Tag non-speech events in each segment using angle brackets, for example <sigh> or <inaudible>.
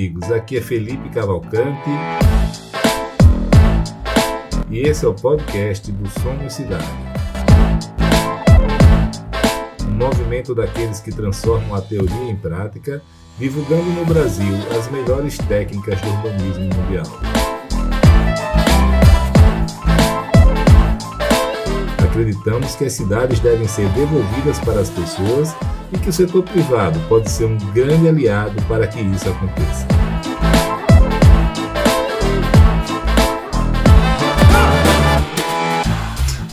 amigos, aqui é Felipe Cavalcante e esse é o podcast do Somos Cidade. Um movimento daqueles que transformam a teoria em prática, divulgando no Brasil as melhores técnicas do urbanismo mundial. acreditamos que as cidades devem ser devolvidas para as pessoas e que o setor privado pode ser um grande aliado para que isso aconteça.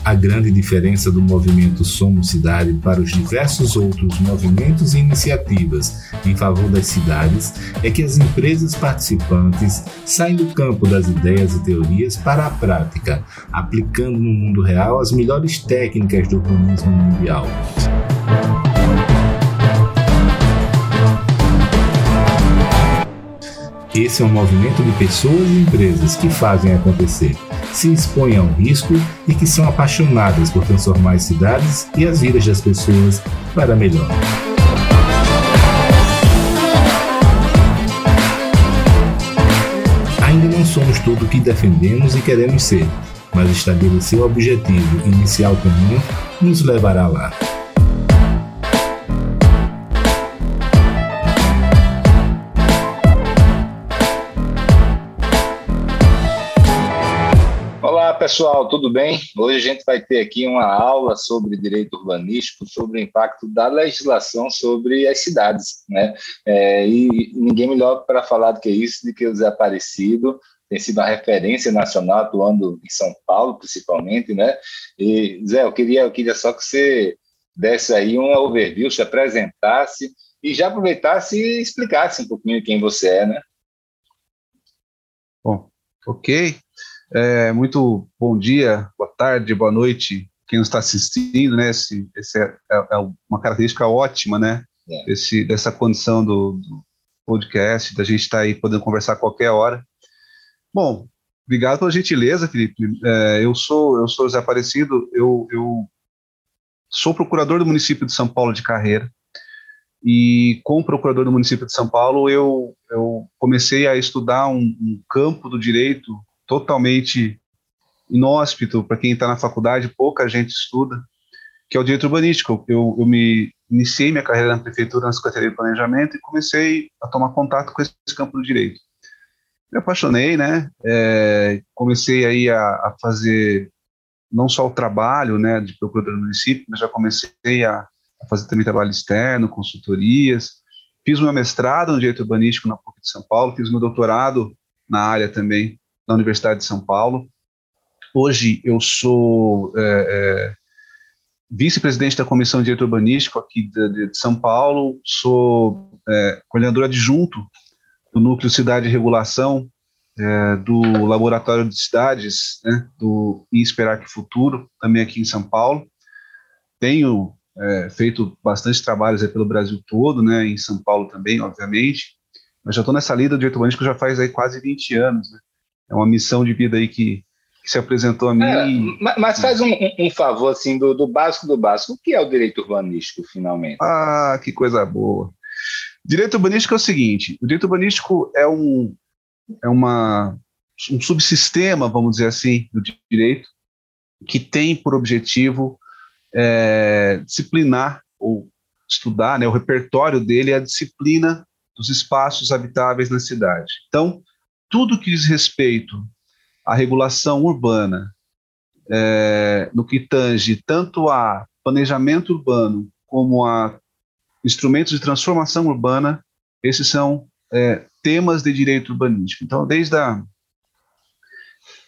A grande diferença do movimento Somos Cidade para os diversos outros movimentos e iniciativas em favor das cidades é que as empresas participantes saem do campo das ideias e teorias para a prática, aplicando no mundo real as melhores técnicas do urbanismo mundial. Esse é um movimento de pessoas e empresas que fazem acontecer, se expõem ao risco e que são apaixonadas por transformar as cidades e as vidas das pessoas para melhor. Ainda não somos tudo o que defendemos e queremos ser, mas estabelecer o objetivo inicial comum nos levará lá. Pessoal, tudo bem? Hoje a gente vai ter aqui uma aula sobre direito urbanístico, sobre o impacto da legislação sobre as cidades, né? É, e ninguém melhor para falar do que isso do que o Zé Aparecido, tem sido uma referência nacional atuando em São Paulo, principalmente, né? E Zé, eu queria, eu queria só que você desse aí um overview, se apresentasse e já aproveitasse e explicasse um pouquinho quem você é, né? Bom, ok. É, muito bom dia, boa tarde, boa noite, quem nos está assistindo, né? Esse, esse é, é, é, uma característica ótima, né? É. Esse, dessa condição do, do, podcast, da gente estar tá aí podendo conversar a qualquer hora. Bom, obrigado pela gentileza, Felipe. É, eu sou eu sou Zé Aparecido, eu, eu sou procurador do município de São Paulo de Carreira. E como procurador do município de São Paulo, eu, eu comecei a estudar um, um campo do direito totalmente inóspito para quem está na faculdade, pouca gente estuda, que é o direito urbanístico. Eu, eu me iniciei minha carreira na prefeitura, na Secretaria de Planejamento e comecei a tomar contato com esse campo do direito. Me apaixonei, né? É, comecei aí a, a, fazer não só o trabalho, né, de procurador do município, mas já comecei a, a fazer também trabalho externo, consultorias. Fiz meu mestrado no direito urbanístico na PUC de São Paulo, fiz meu doutorado na área também na Universidade de São Paulo. Hoje eu sou é, é, vice-presidente da Comissão de Direito Urbanístico aqui de, de São Paulo, sou é, coordenador adjunto do Núcleo Cidade e Regulação é, do Laboratório de Cidades, né, do Inspirac Futuro, também aqui em São Paulo. Tenho é, feito bastante trabalhos pelo Brasil todo, né, em São Paulo também, obviamente, mas já estou nessa lida do direito urbanístico já faz aí quase 20 anos, né? É uma missão de vida aí que, que se apresentou a mim. É, mas faz um, um, favor assim do, do, básico do básico. O que é o direito urbanístico, finalmente? Ah, que coisa boa. Direito urbanístico é o seguinte: o direito urbanístico é um é uma um subsistema, vamos dizer assim, do direito que tem por objetivo é, disciplinar ou estudar, né, o repertório dele é a disciplina dos espaços habitáveis na cidade. Então, tudo que diz respeito à regulação urbana, é, no que tange tanto a planejamento urbano como a instrumentos de transformação urbana, esses são é, temas de direito urbanístico. Então, desde a,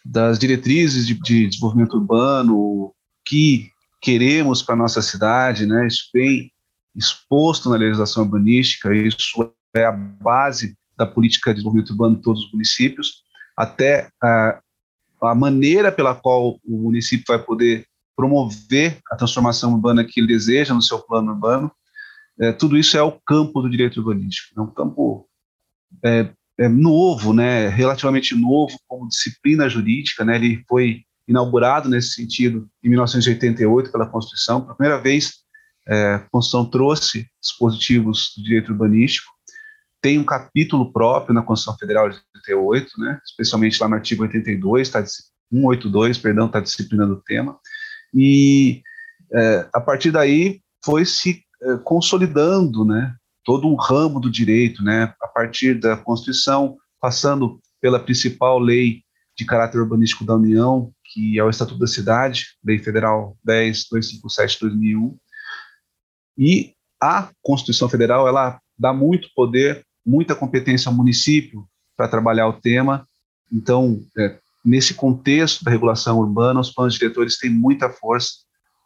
das diretrizes de, de desenvolvimento urbano que queremos para nossa cidade, né, isso bem exposto na legislação urbanística, isso é a base da política de desenvolvimento urbano de todos os municípios, até a, a maneira pela qual o município vai poder promover a transformação urbana que ele deseja no seu plano urbano. É, tudo isso é o campo do direito urbanístico. É um campo é, é novo, né, relativamente novo como disciplina jurídica. Né, ele foi inaugurado nesse sentido em 1988 pela Constituição. Pela primeira vez, é, a Constituição trouxe dispositivos do direito urbanístico tem um capítulo próprio na Constituição Federal de 88, né, especialmente lá no artigo 82, tá, 182, perdão, está disciplinando o tema, e é, a partir daí foi se é, consolidando, né, todo um ramo do direito, né, a partir da Constituição, passando pela principal lei de caráter urbanístico da União, que é o Estatuto da Cidade, Lei Federal 10.257/2001, e a Constituição Federal ela dá muito poder, muita competência ao município para trabalhar o tema. Então, é, nesse contexto da regulação urbana, os planos diretores têm muita força,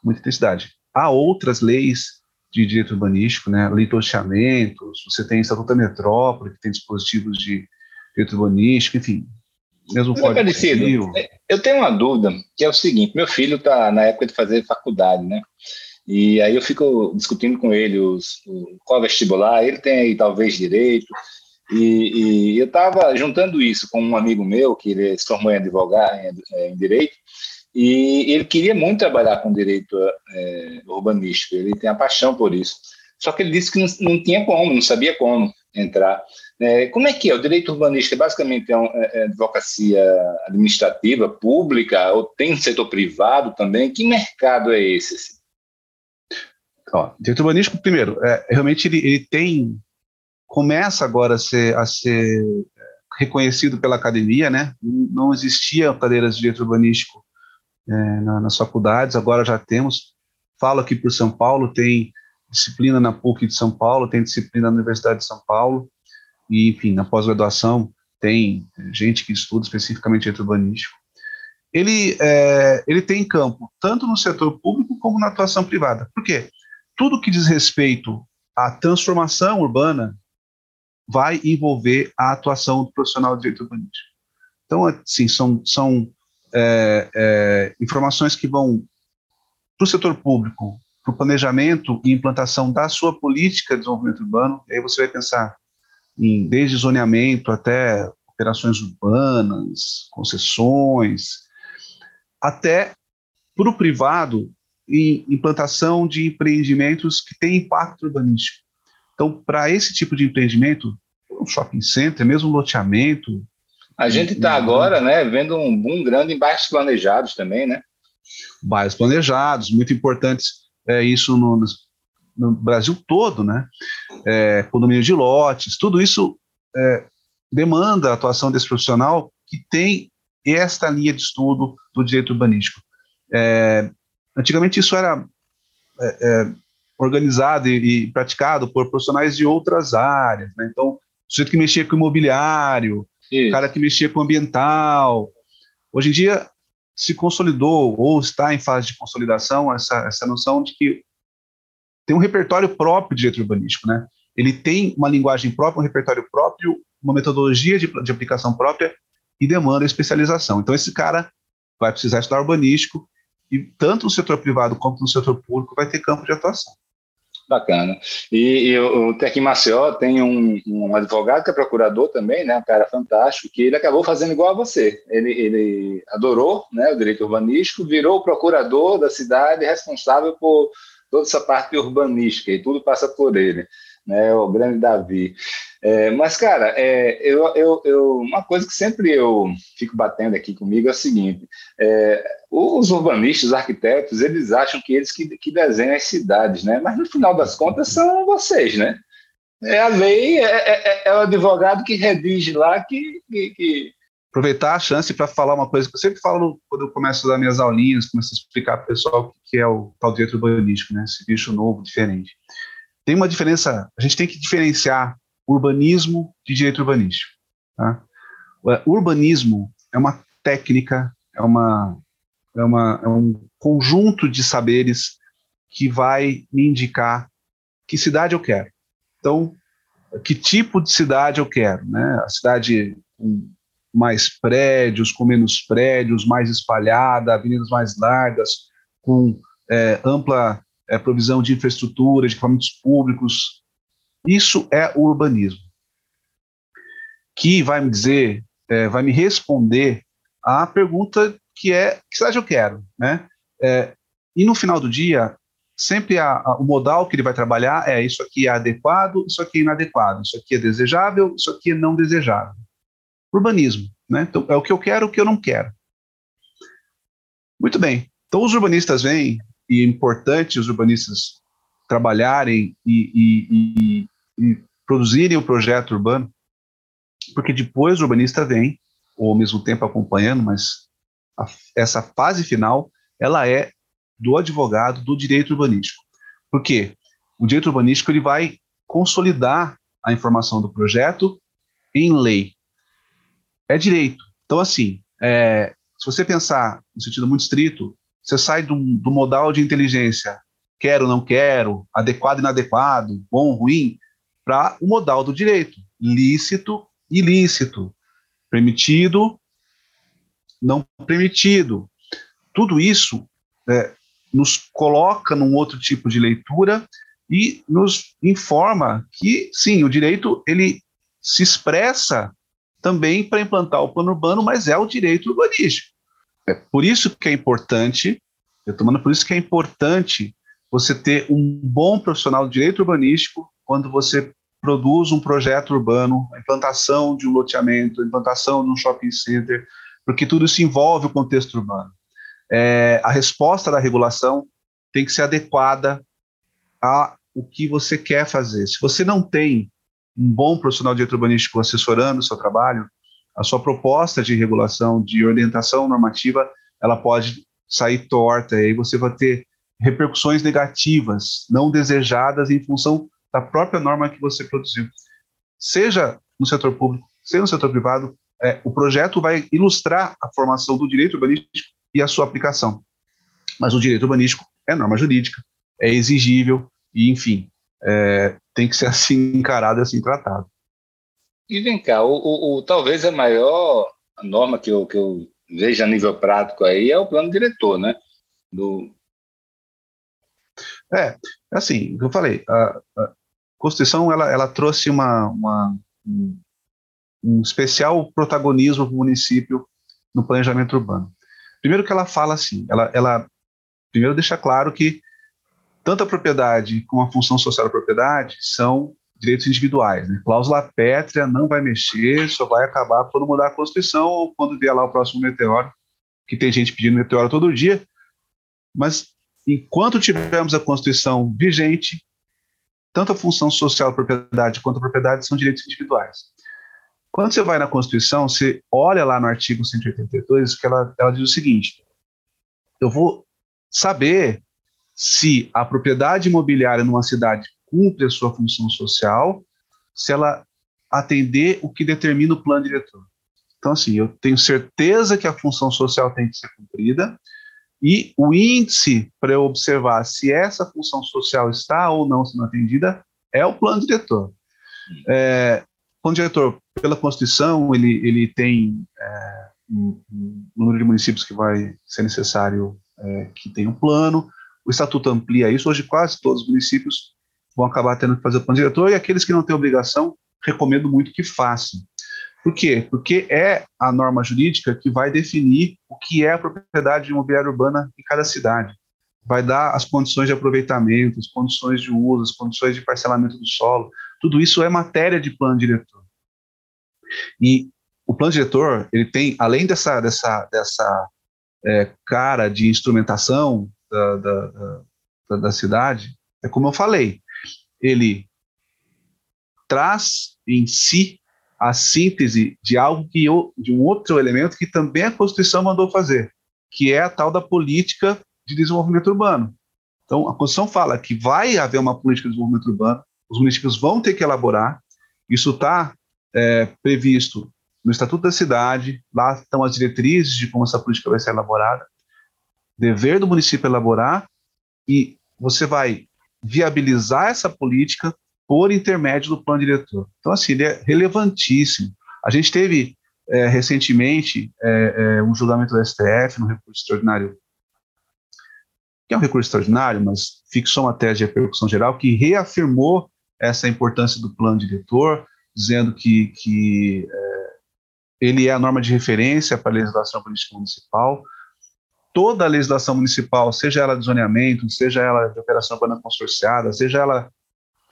muita intensidade. Há outras leis de direito urbanístico, né, lei de você tem Estatuto da Metrópole, que tem dispositivos de direito urbanístico, enfim, mesmo Código parecido. Eu tenho uma dúvida, que é o seguinte, meu filho está na época de fazer faculdade, né, e aí eu fico discutindo com ele os, o, qual vestibular, ele tem aí talvez direito, e, e eu estava juntando isso com um amigo meu, que ele se formou em advogado, em, em direito, e ele queria muito trabalhar com direito é, urbanístico, ele tem a paixão por isso. Só que ele disse que não, não tinha como, não sabia como entrar. É, como é que é? O direito urbanístico é basicamente é, é, é advocacia administrativa, pública, ou tem setor privado também? Que mercado é esse? Ó, direito urbanístico, primeiro, é, realmente ele, ele tem começa agora a ser, a ser reconhecido pela academia, né? Não existia cadeiras de direito urbanístico é, na, nas faculdades, agora já temos. Falo aqui por São Paulo, tem disciplina na PUC de São Paulo, tem disciplina na Universidade de São Paulo, e, enfim, na pós-graduação tem gente que estuda especificamente direito urbanístico. Ele, é, ele tem campo tanto no setor público como na atuação privada. Por quê? Tudo que diz respeito à transformação urbana vai envolver a atuação do profissional de direito urbanístico. Então, assim, são, são é, é, informações que vão para o setor público, para o planejamento e implantação da sua política de desenvolvimento urbano, aí você vai pensar em desde zoneamento até operações urbanas, concessões, até para o privado em implantação de empreendimentos que têm impacto urbanístico. Então, para esse tipo de empreendimento, um shopping center, mesmo um loteamento. A gente está agora né, vendo um boom grande em bairros planejados também, né? Bairros planejados, muito importantes é, isso no, no Brasil todo, né? É, condomínio de lotes, tudo isso é, demanda a atuação desse profissional que tem esta linha de estudo do direito urbanístico. É, antigamente isso era é, é, organizado e, e, praticado por profissionais de outras áreas, né? então o sujeito que mexia com imobiliário, o cara que mexia com ambiental. Hoje em dia se consolidou ou está em fase de consolidação essa, essa noção de que tem um repertório próprio de direito urbanístico, né? Ele tem uma linguagem própria, um repertório próprio, uma metodologia de, de aplicação própria e demanda especialização. Então esse cara vai precisar estudar urbanístico e tanto no setor privado quanto no setor público vai ter campo de atuação. Bacana. E, e o Tec Maceió tem um, um, advogado que é procurador também, né, um cara fantástico, que ele acabou fazendo igual a você. Ele, ele adorou né, o direito urbanístico, virou procurador da cidade, responsável por toda essa parte urbanística, e tudo passa por ele né, o grande Davi. É, mas, cara, é, eu, eu, eu, uma coisa que sempre eu fico batendo aqui comigo é o seguinte: é, os urbanistas, os arquitetos, eles acham que eles que, que desenham as cidades, né? Mas no final das contas são vocês, né? É a lei, é, é, é, é o advogado que redige lá que, que, que aproveitar a chance para falar uma coisa que eu sempre falo quando eu começo a dar minhas aulinhas, começo a explicar para o pessoal o que é o tal direito urbanístico, né? Esse bicho novo, diferente tem uma diferença, a gente tem que diferenciar urbanismo de direito urbanístico. Tá? O urbanismo é uma técnica, é, uma, é, uma, é um conjunto de saberes que vai me indicar que cidade eu quero. Então, que tipo de cidade eu quero, né? A cidade com mais prédios, com menos prédios, mais espalhada, avenidas mais largas, com é, ampla é, provisão de infraestrutura, de equipamentos públicos. Isso é o urbanismo. Que vai me dizer, é, vai me responder a pergunta que é: que cidade eu quero? Né? É, e no final do dia, sempre a, a, o modal que ele vai trabalhar é isso aqui é adequado, isso aqui é inadequado, isso aqui é desejável, isso aqui é não desejável. Urbanismo, né? Então, é o que eu quero, o que eu não quero. Muito bem. Então, os urbanistas vêm, e é importante os urbanistas trabalharem e, e, e, e produzirem o projeto urbano, porque depois o urbanista vem, ou ao mesmo tempo acompanhando, mas a, essa fase final, ela é do advogado do direito urbanístico. Por quê? O direito urbanístico ele vai consolidar a informação do projeto em lei. É direito. Então, assim, é, se você pensar no sentido muito estrito, você sai do, do modal de inteligência, quero, não quero, adequado, inadequado, bom, ruim, para o modal do direito, lícito, ilícito, permitido, não permitido. Tudo isso é, nos coloca num outro tipo de leitura e nos informa que, sim, o direito ele se expressa também para implantar o plano urbano, mas é o direito urbanístico. É por isso que é importante, estou por isso que é importante você ter um bom profissional de direito urbanístico quando você produz um projeto urbano, a implantação de um loteamento, a implantação de um shopping center, porque tudo isso envolve o contexto urbano é, a resposta da regulação tem que ser adequada a o que você quer fazer. Se você não tem um bom profissional de direito urbanístico assessorando o seu trabalho, a sua proposta de regulação, de orientação normativa, ela pode sair torta, e aí você vai ter repercussões negativas, não desejadas em função da própria norma que você produziu. Seja no setor público, seja no setor privado, é, o projeto vai ilustrar a formação do direito urbanístico e a sua aplicação. Mas o direito urbanístico é norma jurídica, é exigível e, enfim, é, tem que ser <laughs> assim encarado e assim tratado. E vem cá, o, o, o, talvez a maior norma que eu, que eu vejo a nível prático aí é o plano diretor, né? Do... É, assim, eu falei, a, a Constituição ela, ela trouxe uma, uma um, um especial protagonismo para o município no planejamento urbano. Primeiro que ela fala assim, ela, ela primeiro deixa claro que tanto a propriedade como a função social da propriedade são direitos individuais. Né? Cláusula pétrea não vai mexer, só vai acabar quando mudar a Constituição ou quando vier lá o próximo meteoro, que tem gente pedindo meteoro todo dia. Mas enquanto tivermos a Constituição vigente, tanto a função social da propriedade quanto a propriedade são direitos individuais. Quando você vai na Constituição, você olha lá no artigo 182, que ela, ela diz o seguinte: eu vou saber se a propriedade imobiliária numa cidade cumpre a sua função social, se ela atender o que determina o plano diretor. Então, assim, eu tenho certeza que a função social tem que ser cumprida, e o índice para eu observar se essa função social está ou não sendo atendida é o plano diretor. É, plano diretor, pela Constituição, ele, ele tem é, um, um, número de municípios que vai ser necessário é, que tenha um plano. O Estatuto amplia isso. Hoje, quase todos os municípios vão acabar tendo que fazer o plano diretor, e aqueles que não têm obrigação, recomendo muito que façam. Por quê? Porque é a norma jurídica que vai definir o que é a propriedade imobiliária urbana em cada cidade. Vai dar as condições de aproveitamento, as condições de uso, as condições de parcelamento do solo, tudo isso é matéria de plano diretor. E o plano diretor, ele tem, além dessa, dessa, dessa é, cara de instrumentação da, da, da, da cidade, é como eu falei, ele traz em si a síntese de algo que eu, de um outro elemento que também a Constituição mandou fazer, que é a tal da política de desenvolvimento urbano. Então, a Constituição fala que vai haver uma política de desenvolvimento urbano, os municípios vão ter que elaborar. Isso está é, previsto no Estatuto da Cidade, lá estão as diretrizes de como essa política vai ser elaborada. Dever do município elaborar e você vai viabilizar essa política por intermédio do plano diretor. Então, assim, ele é relevantíssimo. A gente teve é, recentemente é, é, um julgamento do STF no recurso extraordinário que é um recurso extraordinário, mas fixou uma tese de repercussão geral que reafirmou essa importância do plano diretor, dizendo que, que é, ele é a norma de referência para a legislação política municipal. toda a legislação municipal, seja ela de zoneamento, seja ela de operação urbana consorciada, seja ela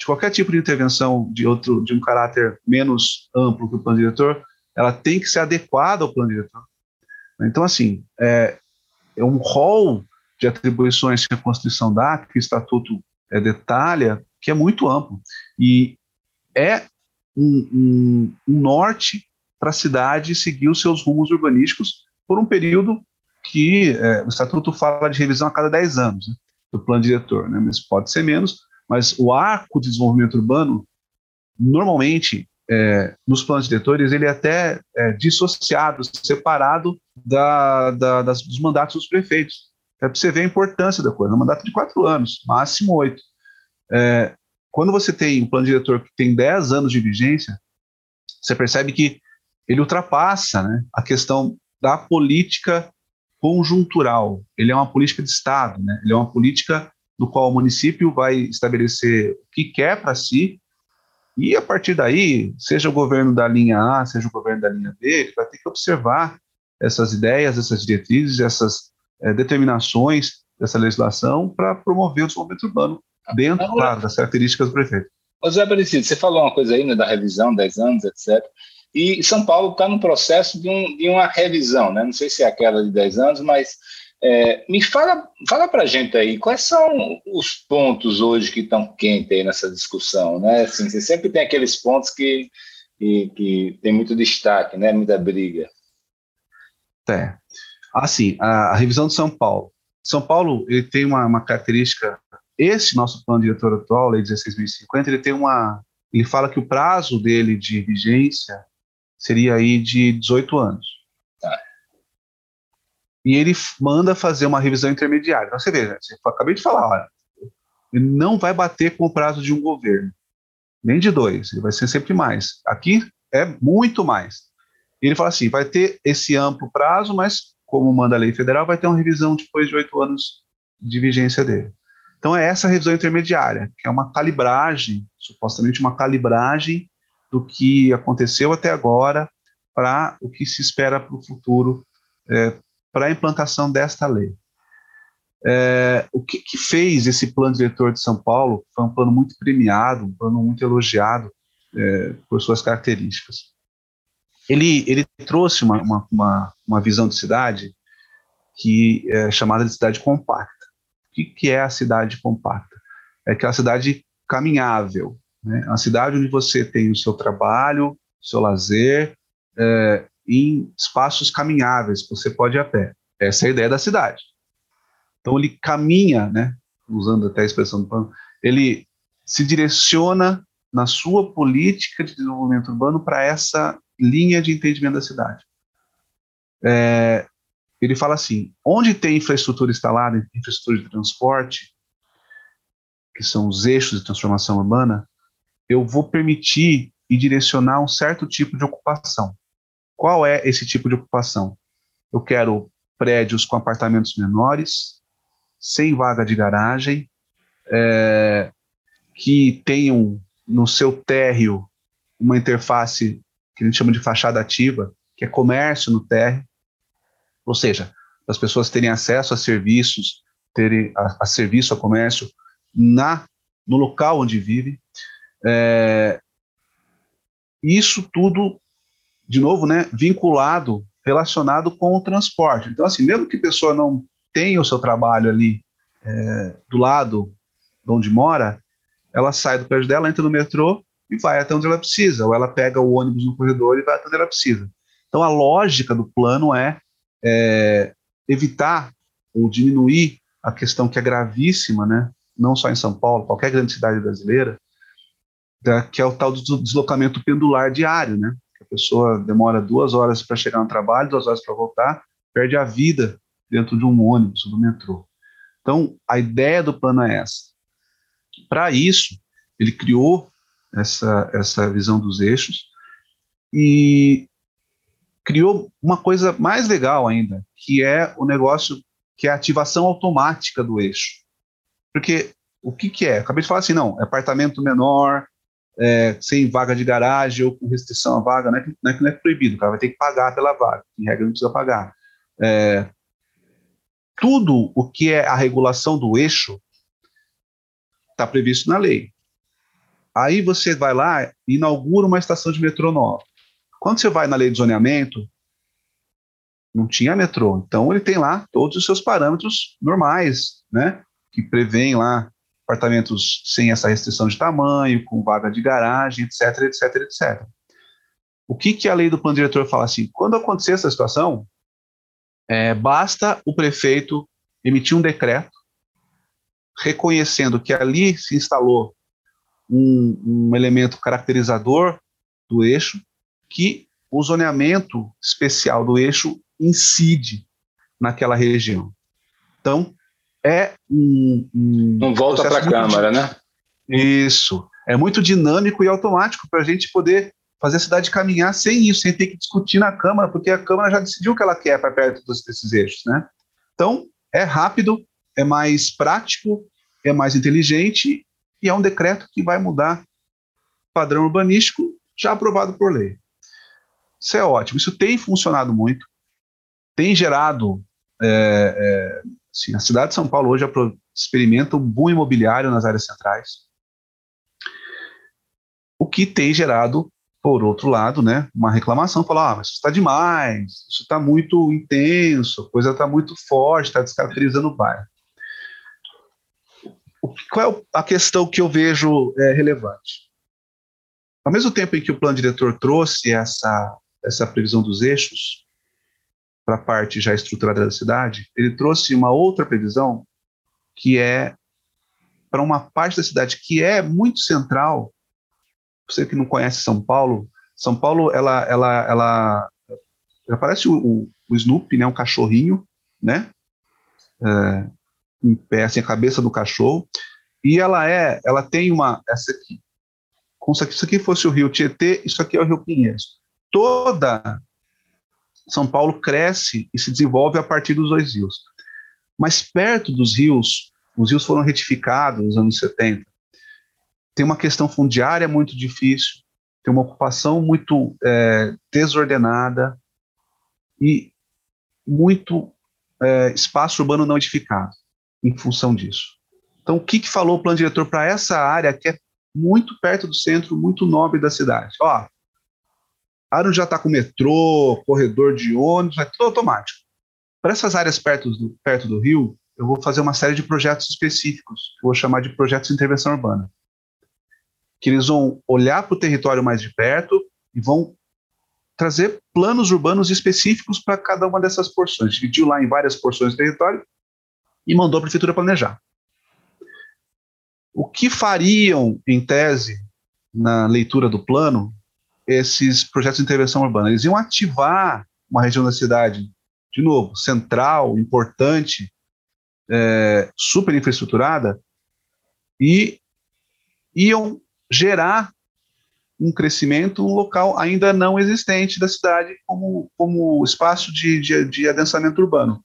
de qualquer tipo de intervenção de outro de um caráter menos amplo que o plano diretor, ela tem que ser adequada ao plano diretor. Então, assim, é, é um rol de atribuições que a Constituição dá, que o Estatuto é, detalha, que é muito amplo. E é um, um, um norte para a cidade seguir os seus rumos urbanísticos por um período que é, o Estatuto fala de revisão a cada 10 anos né, do plano diretor, né, mas pode ser menos, mas o arco de desenvolvimento urbano, normalmente, é, nos planos diretores, ele é até é, dissociado, separado da, da, das, dos mandatos dos prefeitos. É para você ver a importância da coisa. É um mandato de quatro anos, máximo oito. É, quando você tem um plano diretor que tem 10 anos de vigência, você percebe que ele ultrapassa né, a questão da política conjuntural. Ele é uma política de Estado, né? ele é uma política no qual o município vai estabelecer o que quer para si, e a partir daí, seja o governo da linha A, seja o governo da linha B, ele vai ter que observar essas ideias, essas diretrizes, essas é, determinações dessa legislação para promover o desenvolvimento urbano dentro, Agora, claro, das características do prefeito. José Aparecido, você falou uma coisa aí né, da revisão, 10 anos, etc. E São Paulo está no processo de, um, de, uma revisão, né? não sei se é aquela de 10 anos, mas é, me fala, fala para a gente aí, quais são os pontos hoje que estão quentes aí nessa discussão? Né? Assim, você sempre tem aqueles pontos que, que, que tem muito destaque, né? muita briga. É. Assim, a, a revisão de São Paulo. São Paulo ele tem uma, uma característica esse nosso plano diretor atual, Lei 16.050, ele tem uma, ele fala que o prazo dele de vigência seria aí de 18 anos. E ele manda fazer uma revisão intermediária. Então você veja, você acabei de falar, olha, ele não vai bater com o prazo de um governo, nem de dois, ele vai ser sempre mais. Aqui é muito mais. E ele fala assim, vai ter esse amplo prazo, mas como manda a lei federal, vai ter uma revisão depois de oito anos de vigência dele. Então, é essa revisão intermediária, que é uma calibragem, supostamente uma calibragem do que aconteceu até agora para o que se espera para o futuro, é, para a implantação desta lei. É, o que, que, fez esse plano diretor de São Paulo? Foi um plano muito premiado, um plano muito elogiado é, por suas características. Ele, ele trouxe uma, uma, uma, uma visão de cidade que é chamada de cidade compacta. O que, que é a cidade compacta? É aquela cidade caminhável, né? uma cidade onde você tem o seu trabalho, o seu lazer, é, em espaços caminháveis, você pode ir a pé. Essa é a ideia da cidade. Então ele caminha, né, usando até a expressão do plano, ele se direciona na sua política de desenvolvimento urbano para essa linha de entendimento da cidade. É, ele fala assim: onde tem infraestrutura instalada, infraestrutura de transporte, que são os eixos de transformação urbana, eu vou permitir e direcionar um certo tipo de ocupação. Qual é esse tipo de ocupação? Eu quero prédios com apartamentos menores, sem vaga de garagem, é, que tenham no seu térreo uma interface que a gente chama de fachada ativa, que é comércio no térreo, ou seja, as pessoas terem acesso a serviços, terem a, a serviço, a comércio na no local onde vive. É, isso tudo, de novo, né, vinculado, relacionado com o transporte. Então, assim, mesmo que a pessoa não tenha o seu trabalho ali é, do lado de onde mora, ela sai do prédio dela, entra no metrô e vai até onde ela precisa, ou ela pega o ônibus no corredor e vai até onde ela precisa. Então, a lógica do plano é é, evitar ou diminuir a questão que é gravíssima, né, não só em São Paulo, qualquer grande cidade brasileira, da, que é o tal do deslocamento pendular diário, né? Pessoa demora duas horas para chegar no trabalho, duas horas para voltar, perde a vida dentro de um ônibus, do metrô. Então, a ideia do plano é essa. Para isso, ele criou essa, essa visão dos eixos e criou uma coisa mais legal ainda, que é o negócio que é a ativação automática do eixo. Porque o que, que é? Acabei de falar assim, não, é apartamento menor, é, sem vaga de garagem ou com restrição à vaga, não é que não é, não é proibido, o cara vai ter que pagar pela vaga, em regra não precisa pagar. É, tudo o que é a regulação do eixo está previsto na lei. Aí você vai lá e inaugura uma estação de metrô nova. Quando você vai na lei de zoneamento, não tinha metrô. Então ele tem lá todos os seus parâmetros normais, né? Que prevêem lá apartamentos sem essa restrição de tamanho, com vaga de garagem, etc, etc, etc. O que, que a lei do plano diretor fala assim? Quando acontecer essa situação, é, basta o prefeito emitir um decreto reconhecendo que ali se instalou um, um elemento caracterizador do eixo, que o zoneamento especial do eixo incide naquela região. Então, é um. um Não volta para a Câmara, né? Isso. É muito dinâmico e automático para a gente poder fazer a cidade caminhar sem isso, sem ter que discutir na Câmara, porque a Câmara já decidiu o que ela quer para perto desses eixos, né? Então, é rápido, é mais prático, é mais inteligente e é um decreto que vai mudar padrão urbanístico já aprovado por lei. Isso é ótimo, isso tem funcionado muito, tem gerado. É, é, assim, a cidade de São Paulo hoje experimenta um boom imobiliário nas áreas centrais, o que tem gerado por outro lado, né, uma reclamação, falar, ah, mas isso está demais, isso está muito intenso, a coisa está muito forte, está descaracterizando o bairro. Qual é a questão que eu vejo é, relevante? Ao mesmo tempo em que o plano diretor trouxe essa, essa previsão dos eixos para a parte já estruturada da cidade, ele trouxe uma outra previsão que é para uma parte da cidade que é muito central. Você que não conhece São Paulo, São Paulo, ela, ela, ela, ela parece o, o, o Snoopy, né, um cachorrinho, né, é, em pé, assim, a cabeça do cachorro, e ela é, ela tem uma, essa aqui, como se isso aqui fosse o rio Tietê, isso aqui é o rio Pinheiros. Toda São Paulo cresce e se desenvolve a partir dos dois rios. Mas perto dos rios, os rios foram retificados nos anos 70, tem uma questão fundiária muito difícil, tem uma ocupação muito é, desordenada e muito é, espaço urbano não edificado em função disso. Então, o que, que falou o plano diretor para essa área que é muito perto do centro, muito nobre da cidade? Ó, a área já está com metrô, corredor de ônibus, é tudo automático. Para essas áreas perto do, perto do rio, eu vou fazer uma série de projetos específicos, que eu vou chamar de projetos de intervenção urbana que eles vão olhar para o território mais de perto e vão trazer planos urbanos específicos para cada uma dessas porções. Dividiu lá em várias porções do território e mandou a prefeitura planejar. O que fariam, em tese, na leitura do plano, esses projetos de intervenção urbana? Eles iam ativar uma região da cidade, de novo, central, importante, é, super infraestruturada, e iam gerar um crescimento um local ainda não existente da cidade como, como espaço de, de, de adensamento urbano.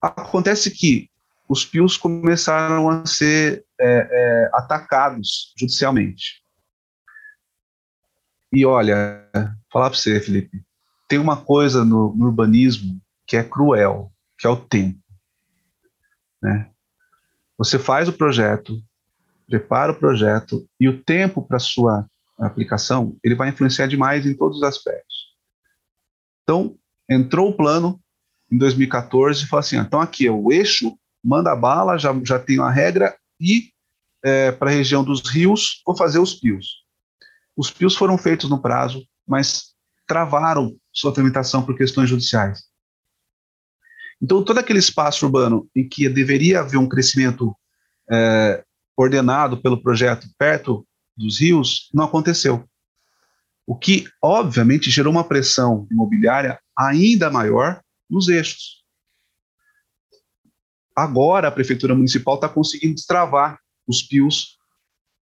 Acontece que os pios começaram a ser é, é, atacados judicialmente. E olha, falar para você, Felipe, tem uma coisa no, no, urbanismo que é cruel, que é o tempo. Né? Você faz o projeto, prepara o projeto e o tempo para sua aplicação, ele vai influenciar demais em todos os aspectos. Então, entrou o plano em 2014 e falou assim, então aqui é o eixo, manda bala, já, já tenho a regra e é, para a região dos rios, vou fazer os pios. Os pios foram feitos no prazo, mas travaram sua tramitação por questões judiciais. Então, todo aquele espaço urbano em que deveria haver um crescimento é, ordenado pelo projeto perto dos rios não aconteceu. O que, obviamente, gerou uma pressão imobiliária ainda maior nos eixos. Agora, a Prefeitura Municipal está conseguindo destravar os pios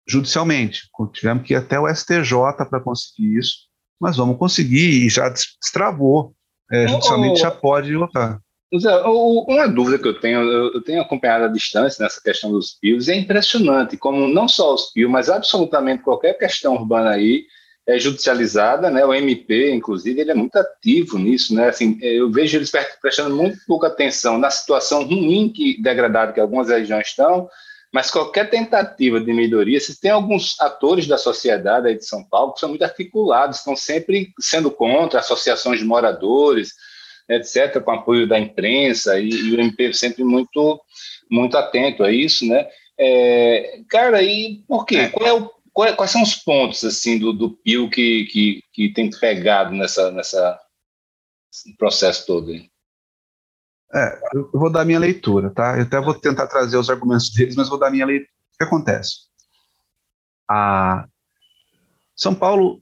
judicialmente. Tivemos que ir até o STJ para conseguir isso, mas vamos conseguir e já destravou. É, judicialmente oh, já pode votar. Zé, uma dúvida que eu tenho, eu tenho acompanhado a distância nessa questão dos pios, é impressionante como não só os pios, mas absolutamente qualquer questão urbana aí é judicializada, né? O MP, inclusive, ele é muito ativo nisso, né? Assim, eu vejo eles prestando muito pouca atenção na situação ruim que degradada que algumas regiões estão, mas qualquer tentativa de melhoria, se tem alguns atores da sociedade aí de São Paulo que são muito articulados, estão sempre sendo contra associações de moradores, etc., com apoio da imprensa e, e o MP sempre muito muito atento a isso, né? É, cara, e por quê? Qual é o quais são os pontos assim do, do Pio que, que, que tem pegado nessa, nessa processo todo? Aí? É, eu vou dar minha leitura, tá? Eu até vou tentar trazer os argumentos deles, mas vou dar minha leitura. O que acontece? A São Paulo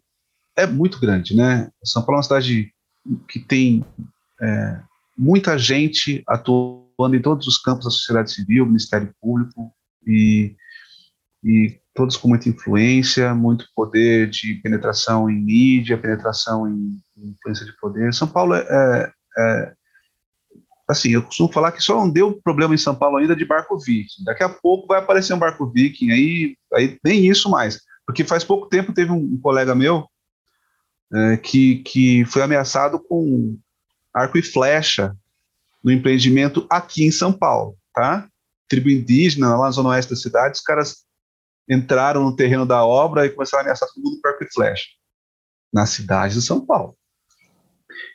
é muito grande, né? São Paulo é uma cidade que tem é, muita gente atuando em todos os campos da sociedade civil, Ministério Público e, e todos com muita influência, muito poder de penetração em mídia, penetração em, em influência de poder. São Paulo é, é, é, assim, eu costumo falar que só não deu problema em São Paulo ainda de barco viking. Daqui a pouco vai aparecer um barco viking aí, aí nem isso mais, porque faz pouco tempo teve um, colega meu é, que, que foi ameaçado com arco e flecha no empreendimento aqui em São Paulo, tá? Tribo indígena, lá na zona oeste da cidade, os caras entraram no terreno da obra e começaram a ameaçar todo mundo com arco e flecha, na cidade de São Paulo.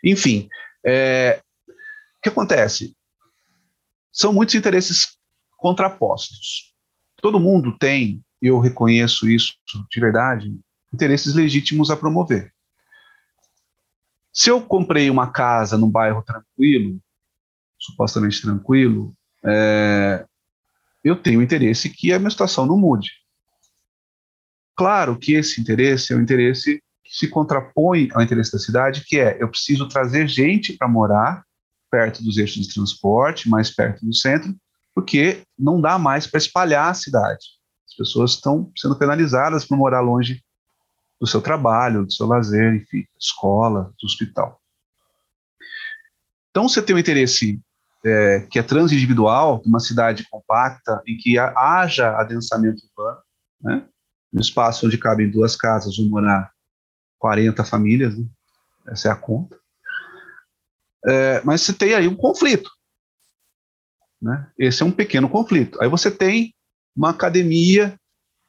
Enfim, é, que acontece? São muitos interesses contrapostos. Todo mundo tem, eu reconheço isso de verdade, interesses legítimos a promover. Se eu comprei uma casa num bairro tranquilo, supostamente tranquilo, é, eu tenho interesse que a minha situação não mude. Claro que esse interesse é um interesse que se contrapõe ao interesse da cidade, que é eu preciso trazer gente para morar perto dos eixos de transporte, mais perto do centro, porque não dá mais para espalhar a cidade. As pessoas estão sendo penalizadas por morar longe do seu trabalho, do seu lazer, enfim, escola, do hospital. Então, você tem um interesse é, que é transindividual, uma cidade compacta, em que haja adensamento urbano, né? no espaço onde cabem duas casas, vão morar 40 famílias, né? essa é a conta. É, mas você tem aí um conflito. Né? Esse é um pequeno conflito. Aí você tem uma academia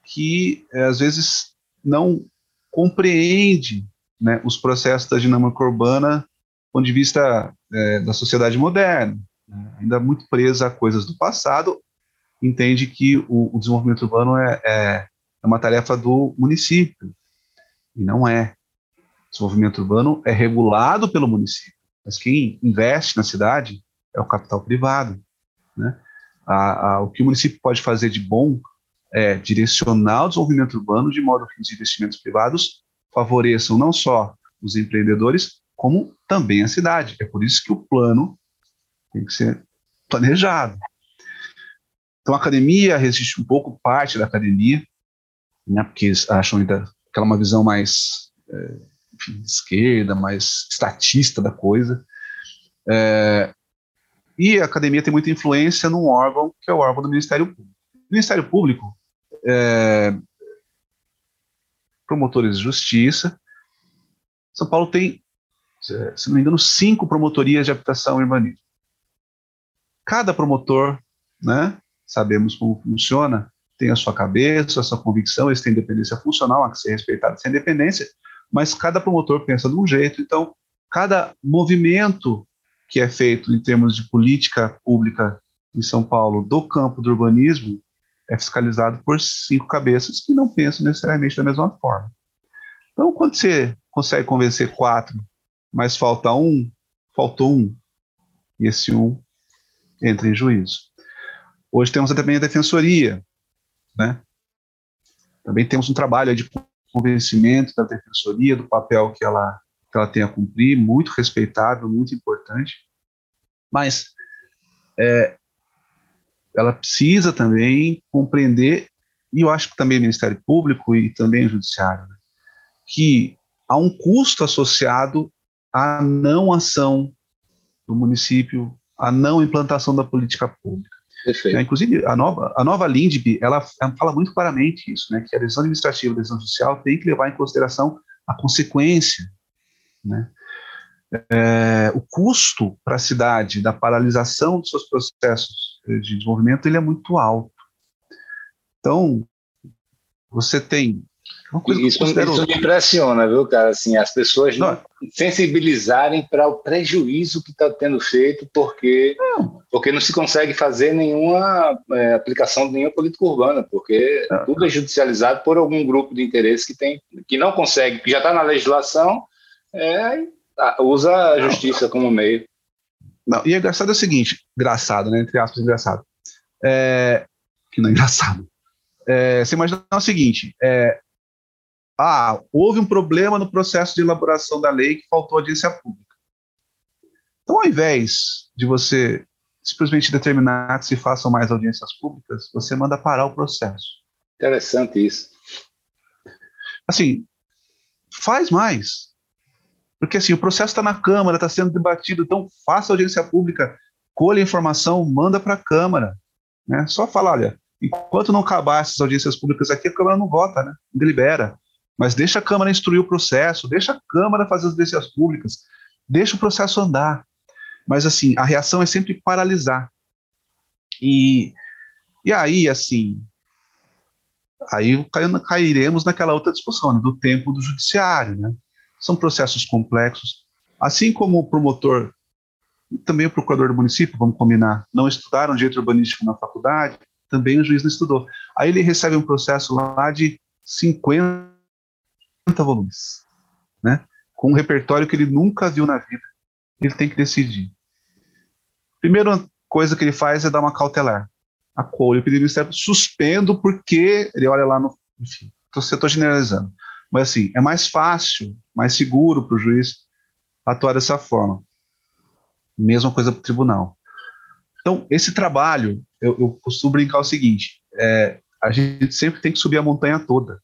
que é, às vezes não compreende né, os processos da dinâmica urbana do ponto de vista é, da sociedade moderna, né? ainda muito presa a coisas do passado, entende que o, o desenvolvimento urbano é, é é uma tarefa do município. E não é. O desenvolvimento urbano é regulado pelo município, mas quem investe na cidade é o capital privado. Né? A, a, o que o município pode fazer de bom é direcionar o desenvolvimento urbano de modo que os investimentos privados favoreçam não só os empreendedores, como também a cidade. É por isso que o plano tem que ser planejado. Então, a academia resiste um pouco, parte da academia, né, porque acham ainda aquela uma visão mais é, enfim, esquerda, mais estatista da coisa. É, e a academia tem muita influência num órgão que é o órgão do Ministério Público. Ministério Público, é, promotores de justiça, São Paulo tem, se não me engano, cinco promotorias de habitação e urbanismo. Cada promotor, né, sabemos como funciona, tem a sua cabeça, a sua convicção, eles têm independência funcional, há que ser respeitado essa independência, mas cada promotor pensa de um jeito, então cada movimento que é feito em termos de política pública em São Paulo do campo do urbanismo é fiscalizado por cinco cabeças que não pensam necessariamente da mesma forma. Então, quando você consegue convencer quatro, mas falta um, faltou um, e esse um entra em juízo. Hoje temos também a defensoria, né? Também temos um trabalho de convencimento da defensoria, do papel que ela, que ela tem a cumprir, muito respeitável, muito importante, mas é, ela precisa também compreender, e eu acho que também o Ministério Público e também o Judiciário, né, que há um custo associado à não ação do município, à não implantação da política pública. É, inclusive, a nova, a nova LINDB, ela, ela, fala muito claramente isso, né, que a decisão administrativa e a decisão judicial tem que levar em consideração a consequência, né? É, o custo para a cidade da paralisação dos seus processos de desenvolvimento ele é muito alto. Então, você tem isso, isso, me impressiona, viu, cara? Assim, as pessoas não. sensibilizarem para o prejuízo que está tendo feito, porque não. porque não se consegue fazer nenhuma é, aplicação de nenhuma política urbana, porque não. tudo é judicializado por algum grupo de interesse que tem que não consegue, que já está na legislação, é, usa a justiça como meio. Não, e é engraçado é o seguinte, engraçado, né? Entre aspas, engraçado. É, que não é engraçado. É, você imagina o seguinte: é, ah, houve um problema no processo de elaboração da lei que faltou audiência pública. Então, ao invés de você simplesmente determinar que se façam mais audiências públicas, você manda parar o processo. Interessante isso. Assim, faz mais. Porque assim, o processo está na Câmara, está sendo debatido, então faça audiência pública, colha informação, manda para a Câmara. Né? Só falar, olha, enquanto não acabar essas audiências públicas aqui, a Câmara não vota, né? delibera. Mas deixa a Câmara instruir o processo, deixa a Câmara fazer as audiências públicas, deixa o processo andar. Mas, assim, a reação é sempre paralisar. E, e aí, assim, aí cairemos naquela outra discussão né, do tempo do judiciário, né? São processos complexos. Assim como o promotor, também o procurador do município, vamos combinar, não estudaram direito urbanístico na faculdade, também o juiz não estudou. Aí ele recebe um processo lá de 50 volumes, né? com um repertório que ele nunca viu na vida. Ele tem que decidir. Primeira coisa que ele faz é dar uma cautelar. O pedido do Ministério, suspendo porque ele olha lá no. Enfim, estou generalizando. Mas assim, é mais fácil, mais seguro para o juiz atuar dessa forma. Mesma coisa para o tribunal. Então, esse trabalho, eu, eu costumo brincar o seguinte: é, a gente sempre tem que subir a montanha toda.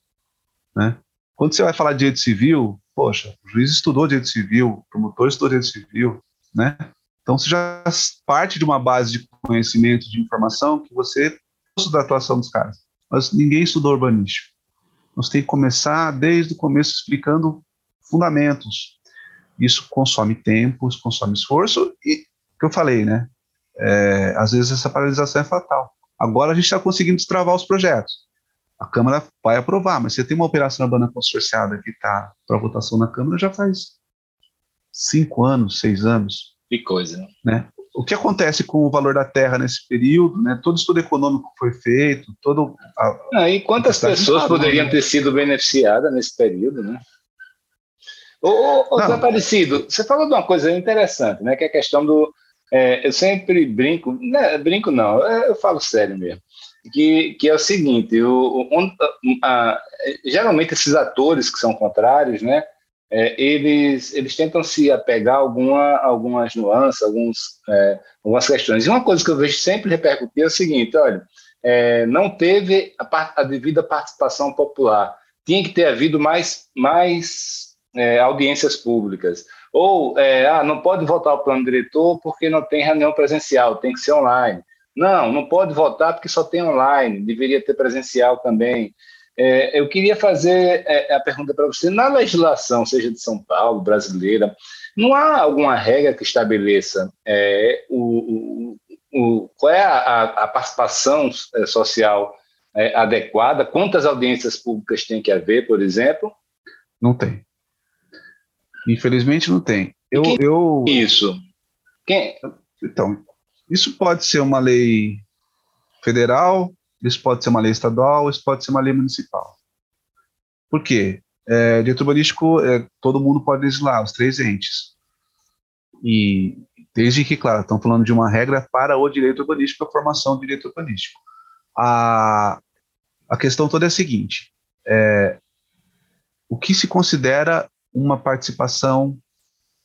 Né? Quando você vai falar de direito civil, poxa, o juiz estudou direito civil, o promotor estudou direito civil, né? Então você já parte de uma base de conhecimento, de informação que você da atuação dos caras. Mas ninguém estudou urbanístico. Nós tem que começar desde o começo explicando fundamentos. Isso consome tempo, consome esforço e que eu falei, né? É, às vezes essa paralisação é fatal. Agora a gente está conseguindo destravar os projetos a Câmara vai aprovar, mas você tem uma operação urbana consorciada que está para votação na Câmara já faz cinco anos, seis anos. Que coisa, né? O que acontece com o valor da terra nesse período, né? Todo estudo econômico foi feito, todo. A, ah, e quantas pessoas poderiam né? ter sido beneficiadas nesse período, né? Ô, ô, Desaparecido, você falou de uma coisa interessante, né? Que é a questão do. É, eu sempre brinco, né, brinco não, eu falo sério mesmo que, que é o seguinte: o, o a, geralmente esses atores que são contrários, né, é, eles, eles tentam se apegar a alguma, algumas nuances, alguns, é, algumas questões. E uma coisa que eu vejo sempre repercutir é o seguinte: olha, é, não teve a, a, devida participação popular, tinha que ter havido mais, mais é, audiências públicas. Ou, é, ah, não pode votar o plano diretor porque não tem reunião presencial, tem que ser online. Não, não pode votar porque só tem online, deveria ter presencial também. É, eu queria fazer é, a pergunta para você: na legislação, seja de São Paulo, brasileira, não há alguma regra que estabeleça é, o, o, o, qual é a, a participação é, social é, adequada? Quantas audiências públicas tem que haver, por exemplo? Não tem. Infelizmente, não tem. Eu, eu... Isso. Quem... Então, isso pode ser uma lei federal, isso pode ser uma lei estadual, isso pode ser uma lei municipal. Por quê? É, direito urbanístico, é, todo mundo pode legislar, os três entes. E desde que, claro, estão falando de uma regra para o direito urbanístico, a formação do direito urbanístico. A, a questão toda é a seguinte: é, o que se considera uma participação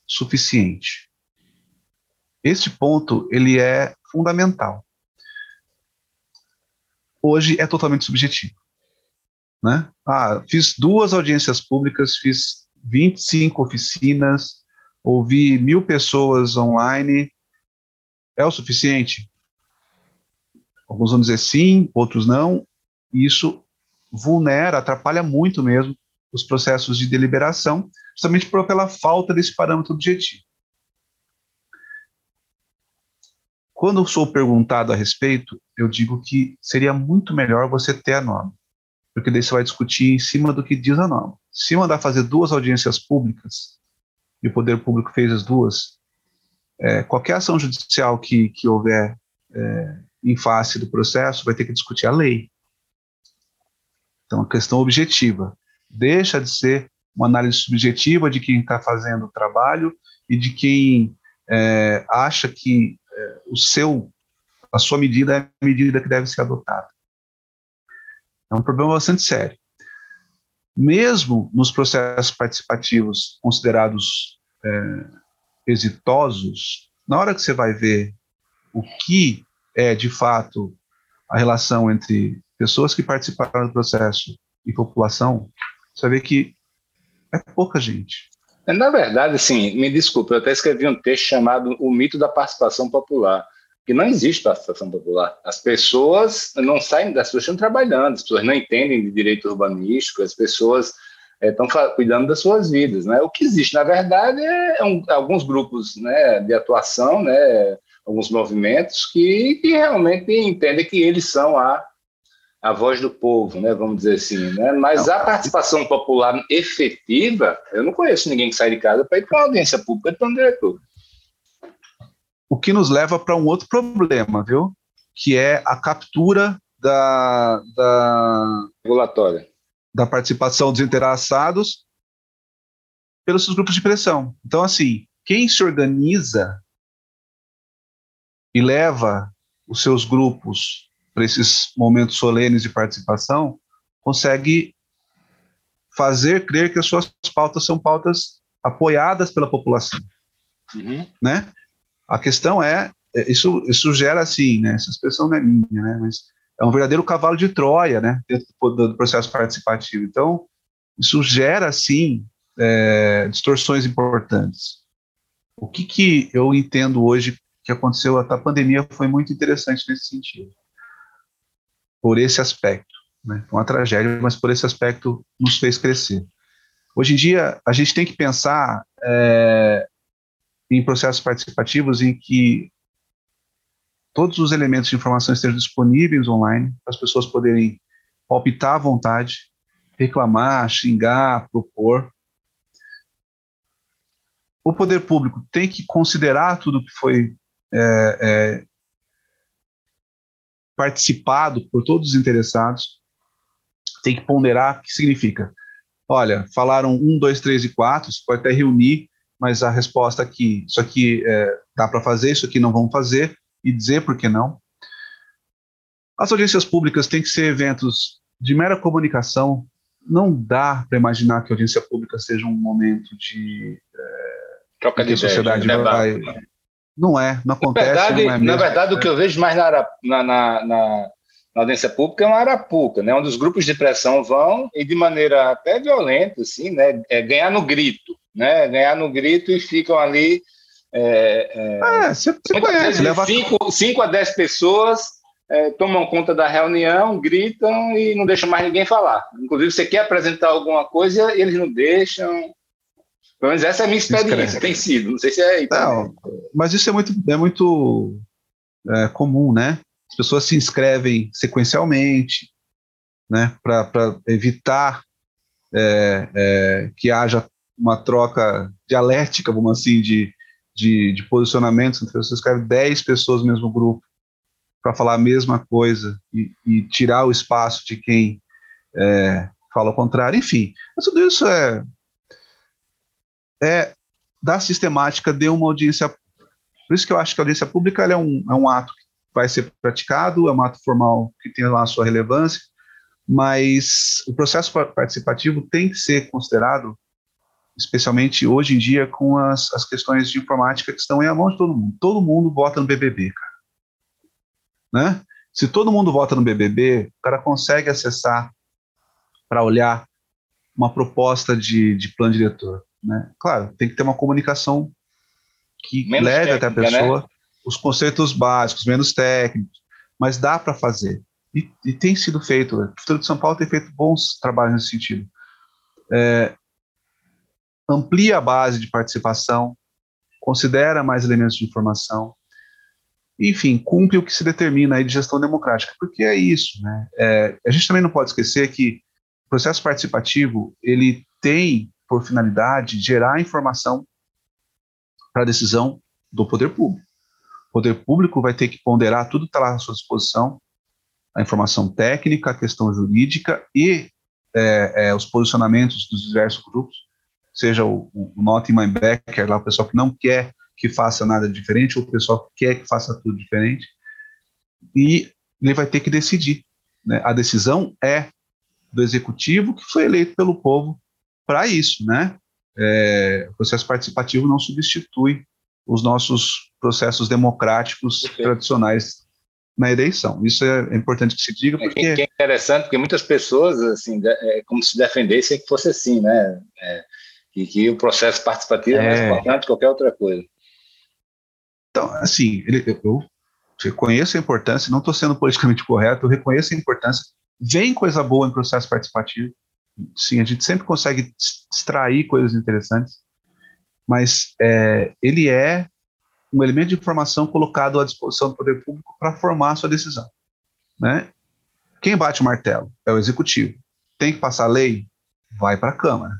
suficiente? Este ponto ele é fundamental. Hoje é totalmente subjetivo. Né? Ah, fiz duas audiências públicas, fiz 25 oficinas, ouvi mil pessoas online. É o suficiente? Alguns vão dizer sim, outros não. Isso vulnera, atrapalha muito mesmo os processos de deliberação, justamente pela falta desse parâmetro objetivo. Quando sou perguntado a respeito, eu digo que seria muito melhor você ter a norma, porque daí você vai discutir em cima do que diz a norma. Se mandar fazer duas audiências públicas, e o poder público fez as duas, é, qualquer ação judicial que, que houver é, em face do processo vai ter que discutir a lei. Então, a questão objetiva deixa de ser uma análise subjetiva de quem está fazendo o trabalho e de quem é, acha que o seu, a sua medida é a medida que deve ser adotada. É um problema bastante sério. Mesmo nos processos participativos considerados é, exitosos, na hora que você vai ver o que é de fato a relação entre pessoas que participaram do processo e população, você ver que é pouca gente. Na verdade, assim, me desculpe, eu até escrevi um texto chamado O Mito da Participação Popular, que não existe participação popular. As pessoas não saem, as pessoas estão trabalhando, as pessoas não entendem de direito urbanístico, as pessoas estão é, cuidando das suas vidas, né? O que existe, na verdade, é um, alguns grupos, né, de atuação, né, alguns movimentos que, que realmente entendem que eles são a a voz do povo, né, vamos dizer assim, né? Mas a participação popular efetiva, eu não conheço ninguém que sai de casa para ir para uma audiência pública de plano diretor. O que nos leva para um outro problema, viu? Que é a captura da, da regulatória da participação dos interessados pelos seus grupos de pressão. Então, assim, quem se organiza e leva os seus grupos para esses momentos solenes de participação, consegue fazer crer que as suas pautas são pautas apoiadas pela população, uhum. né? A questão é, é isso, isso gera assim, né? Essa expressão não é minha, né? Mas é um verdadeiro cavalo de Troia, né? Dentro do, processo participativo. Então, isso gera assim é, distorções importantes. O que que eu entendo hoje que aconteceu a pandemia foi muito interessante nesse sentido por esse aspecto. Né? Uma tragédia, mas por esse aspecto nos fez crescer. Hoje em dia, a gente tem que pensar é, em processos participativos em que todos os elementos de informação estejam disponíveis online, para as pessoas poderem palpitar à vontade, reclamar, xingar, propor. O poder público tem que considerar tudo que foi é, é, participado por todos os interessados, tem que ponderar o que significa. Olha, falaram um, dois, três e quatro, você pode até reunir, mas a resposta aqui, isso aqui é, dá para fazer, isso aqui não vamos fazer, e dizer por que não. As audiências públicas têm que ser eventos de mera comunicação. Não dá para imaginar que a audiência pública seja um momento de é, troca de, de sociedade ideia, vai, não é, não acontece. Na verdade, é na verdade o que eu vejo mais na, na, na, na, audiência pública é uma arapuca, né, onde os grupos de pressão vão e de maneira até violenta, assim, né, é ganhar no grito, né, ganhar no grito e ficam ali. É, é, ah, você, você conhece, leva cinco, cinco a dez pessoas é, tomam conta da reunião, gritam e não deixam mais ninguém falar. Inclusive, você quer apresentar alguma coisa, eles não deixam. Pelo menos essa é a minha experiência, tem sido. Não sei se é. Não, mas isso é muito, é muito é, comum, né? As pessoas se inscrevem sequencialmente, né? Para evitar é, é, que haja uma troca dialética, vamos assim, de, de, de posicionamentos. Então, você escreve 10 pessoas no mesmo grupo para falar a mesma coisa e, e, tirar o espaço de quem é, fala o contrário. Enfim, tudo isso é é da sistemática de uma audiência. Por isso que eu acho que a audiência pública é, um, é um ato que vai ser praticado, é um ato formal que tem lá a sua relevância, mas o processo participativo tem que ser considerado, especialmente hoje em dia, com as, as questões de informática que estão em a mão de todo mundo. Todo mundo vota no BBB, cara. Né? Se todo mundo vota no BBB, o cara consegue acessar para olhar uma proposta de, de plano diretor. Né? Claro, tem que ter uma comunicação que menos leve técnica, até a né? pessoa né? os conceitos básicos, menos técnicos, mas dá para fazer. E, e, tem sido feito. A Prefeitura de São Paulo tem feito bons trabalhos nesse sentido. é, amplia a base de participação, considera mais elementos de informação, enfim, cumpre o que se determina aí de gestão democrática, porque é isso, né? É, a gente também não pode esquecer que o processo participativo ele tem por finalidade gerar informação para a decisão do poder público. O poder público vai ter que ponderar tudo que está lá à sua disposição, a informação técnica, a questão jurídica e é, é, os posicionamentos dos diversos grupos, seja o, o Not in My Backer, lá o pessoal que não quer que faça nada diferente, ou o pessoal que quer que faça tudo diferente, e ele vai ter que decidir. Né? A decisão é do executivo que foi eleito pelo povo para isso, né? É, o processo participativo não substitui os nossos processos democráticos Perfeito. tradicionais na eleição. Isso é, importante que se diga é, porque é, é interessante porque muitas pessoas assim é como se defendessem que fosse assim, né? É, e que o processo participativo é, mais é. importante que qualquer outra coisa. Então, assim, ele, eu reconheço a importância, não estou sendo politicamente correto, eu reconheço a importância. Vem coisa boa em processo participativo. Sim, a gente sempre consegue extrair coisas interessantes, mas é, ele é um elemento de informação colocado à disposição do poder público para formar a sua decisão. Né? Quem bate o martelo é o executivo. Tem que passar a lei? Vai para a Câmara.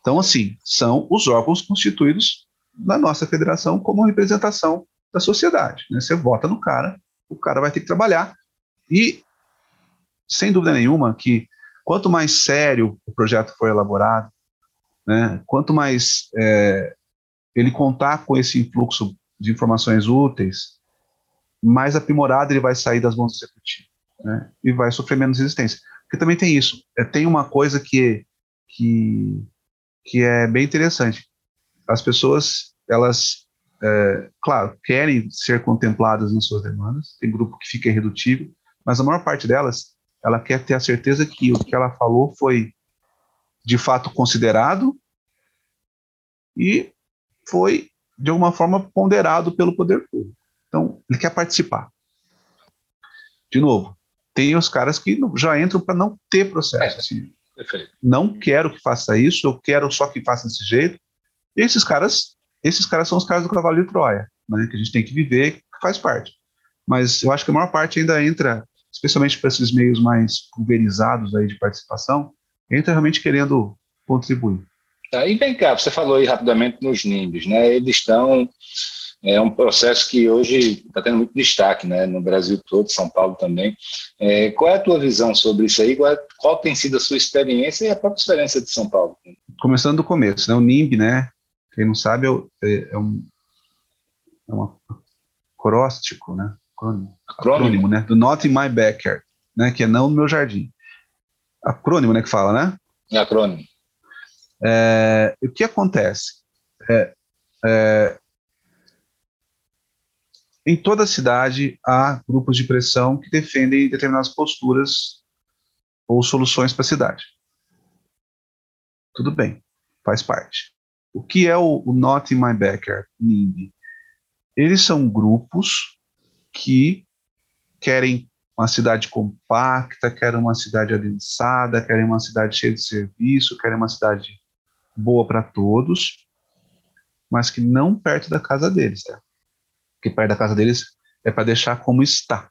Então, assim, são os órgãos constituídos na nossa federação como representação da sociedade. Né? Você vota no cara, o cara vai ter que trabalhar. E, sem dúvida nenhuma, que quanto mais sério o projeto for elaborado, né, quanto mais é, ele contar com esse influxo de informações úteis, mais aprimorado ele vai sair das mãos do executivo. Né, e vai sofrer menos resistência. Porque também tem isso. É, tem uma coisa que, que, que é bem interessante as pessoas, elas, é, claro, querem ser contempladas nas suas demandas, tem grupo que fica irredutível, mas a maior parte delas, ela quer ter a certeza que o que ela falou foi de fato considerado e foi, de alguma forma, ponderado pelo poder público. Então, ele quer participar. De novo, tem os caras que já entram para não ter processo. Assim, não quero que faça isso, eu quero só que faça desse jeito, e esses caras, esses caras são os caras do cavalo de Troia, né, que a gente tem que viver, que faz parte. Mas eu acho que a maior parte ainda entra, especialmente para esses meios mais pulverizados aí de participação, entra realmente querendo contribuir. Tá, e vem cá, você falou aí rapidamente nos NIMBs, né? Eles estão é um processo que hoje está tendo muito destaque, né, no Brasil todo, São Paulo também. É, qual é a tua visão sobre isso aí? Qual, é, qual, tem sido a sua experiência e a própria experiência de São Paulo? Começando do começo, né, o NIMB, né, quem não sabe, é, é, é um, é um acróstico, né? Acrônimo, acrônimo, né? Do Not in My Backyard, né? Que é não no meu jardim. Acrônimo, né? Que fala, né? É acrônimo. É, o que acontece? É, é, em toda a cidade há grupos de pressão que defendem determinadas posturas ou soluções para a cidade. Tudo bem, faz parte. O que é o, o Not in My Backyard, NIMBY? Eles são grupos que querem uma cidade compacta, querem uma cidade adensada, querem uma cidade cheia de serviço, querem uma cidade boa para todos, mas que não perto da casa deles, tá? Que perto da casa deles é para deixar como está.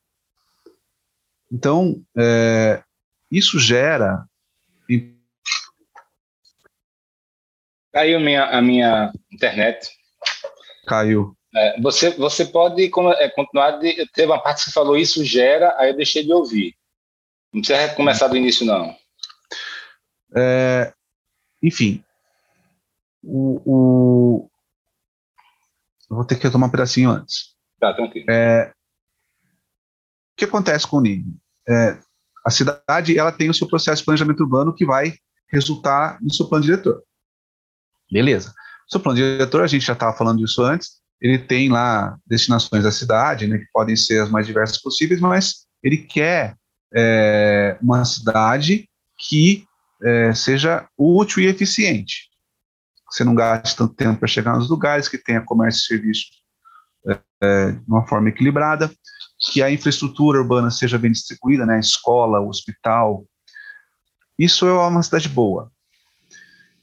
Então, é, isso gera Caiu minha, a minha internet. Caiu. É, você, você pode é, continuar. De, teve uma parte que você falou isso gera, aí eu deixei de ouvir. Não precisa começar do início, não. É, enfim, o, o, eu vou ter que tomar um pedacinho antes. Tá, tranquilo. É, o que acontece com o NIM? É, a cidade ela tem o seu processo de planejamento urbano que vai resultar no seu plano diretor. Beleza. O seu plano diretor, a gente já estava falando disso antes, ele tem lá destinações da cidade, né, que podem ser as mais diversas possíveis, mas ele quer é, uma cidade que é, seja útil e eficiente. Você não gaste tanto tempo para chegar nos lugares, que tenha comércio e serviço é, é, de uma forma equilibrada, que a infraestrutura urbana seja bem distribuída, né, escola, hospital. Isso é uma cidade boa.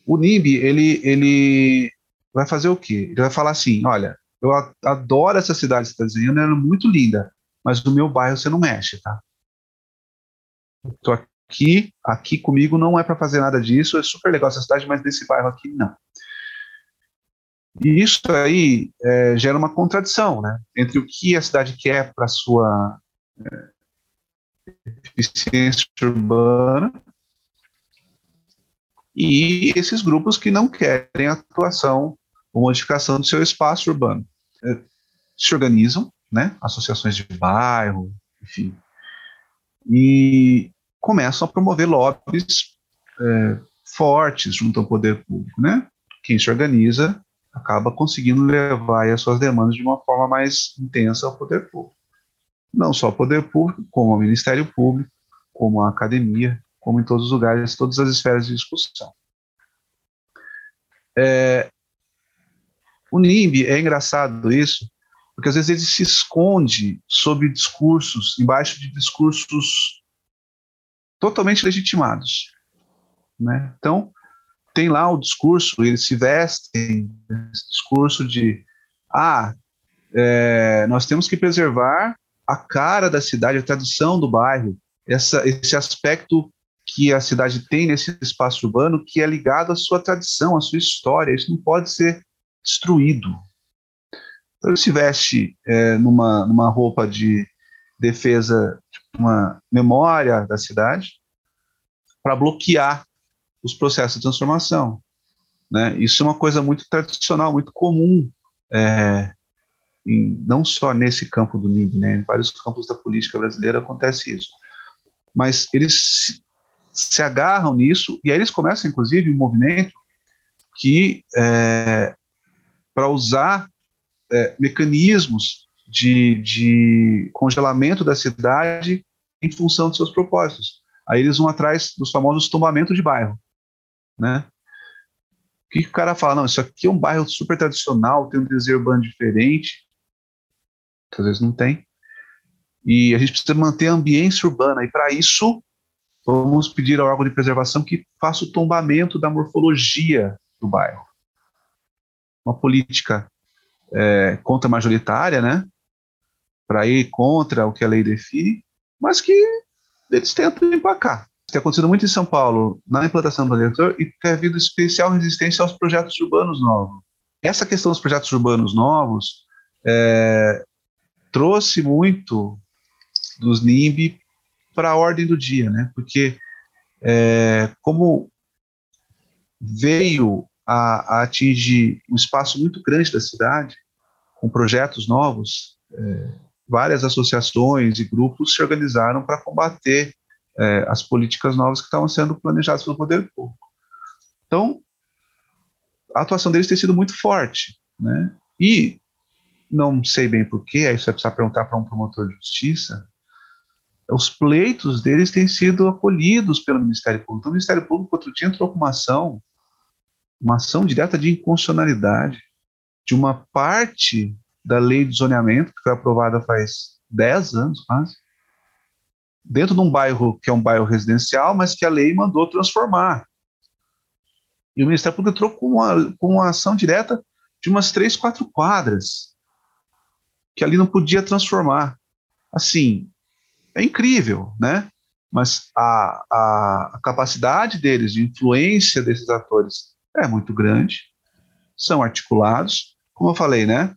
o NIMB, ele, ele vai fazer o quê? Ele vai falar assim, olha, eu adoro essa cidade que você está desenhando, ela é muito linda, mas no meu bairro você não mexe, tá? Estou aqui, aqui comigo não é para fazer nada disso, é super legal essa cidade, mas nesse bairro aqui não. E isso aí é, gera uma contradição, né? Entre o que a cidade quer para sua é, eficiência urbana e esses grupos que não querem atuação ou modificação do seu espaço urbano. É, se organizam, né? Associações de bairro, enfim, e começam a promover lobbies é, fortes junto ao poder público, né? Quem se organiza acaba conseguindo levar as suas demandas de uma forma mais intensa ao poder público. Não só o poder público, como o Ministério Público, como a academia, como em todos os lugares, todas as esferas de discussão. É, o NIMB é engraçado isso, porque às vezes ele se esconde sob discursos, embaixo de discursos totalmente legitimados. Né? Então, tem lá o discurso, eles se vestem esse discurso de ah, é, nós temos que preservar a cara da cidade, a tradição do bairro, essa, esse aspecto que a cidade tem nesse espaço urbano que é ligado à sua tradição, à sua história. Isso não pode ser destruído. Então, ele se veste é, numa, numa roupa de defesa, uma memória da cidade, para bloquear os processos de transformação. Né? Isso é uma coisa muito tradicional, muito comum, é, em, não só nesse campo do NIB, né? em vários campos da política brasileira acontece isso. Mas eles se agarram nisso, e aí eles começam, inclusive, um movimento que, é, para usar é, mecanismos de, de congelamento da cidade em função de seus propósitos. Aí eles vão atrás dos famosos tombamentos de bairro né? O que, que o cara fala? Não, isso aqui é um bairro super tradicional, tem um desenho urbano diferente, às vezes não tem. E a gente precisa manter a ambiência urbana, e para isso, vamos pedir ao órgão de preservação que faça o tombamento da morfologia do bairro. Uma política é, contra-majoritária, né? Para ir contra o que a lei define, mas que eles tentam empacar tem acontecido muito em São Paulo na implantação do eleitor e tem havido especial resistência aos projetos urbanos novos. Essa questão dos projetos urbanos novos é, trouxe muito dos NIMB para a ordem do dia, né? Porque é, como veio a, a, atingir um espaço muito grande da cidade, com projetos novos, é, várias associações e grupos se organizaram para combater é, as políticas novas que estavam sendo planejadas pelo poder público. Então, a atuação deles tem sido muito forte, né? E não sei bem porquê, aí você vai precisar perguntar para um promotor de justiça. Os pleitos deles têm sido acolhidos pelo Ministério Público. Então, o Ministério Público, outro dia, entrou com uma ação, uma ação direta de inconstitucionalidade de uma parte da lei de zoneamento, que foi aprovada faz 10 anos quase, dentro de um bairro que é um bairro residencial, mas que a lei mandou transformar. E o Ministério Público entrou com uma, com uma ação direta de umas três, quatro quadras, que ali não podia transformar. Assim, é incrível, né? Mas a, a, a capacidade deles, de influência desses atores, é muito grande, são articulados, como eu falei, né?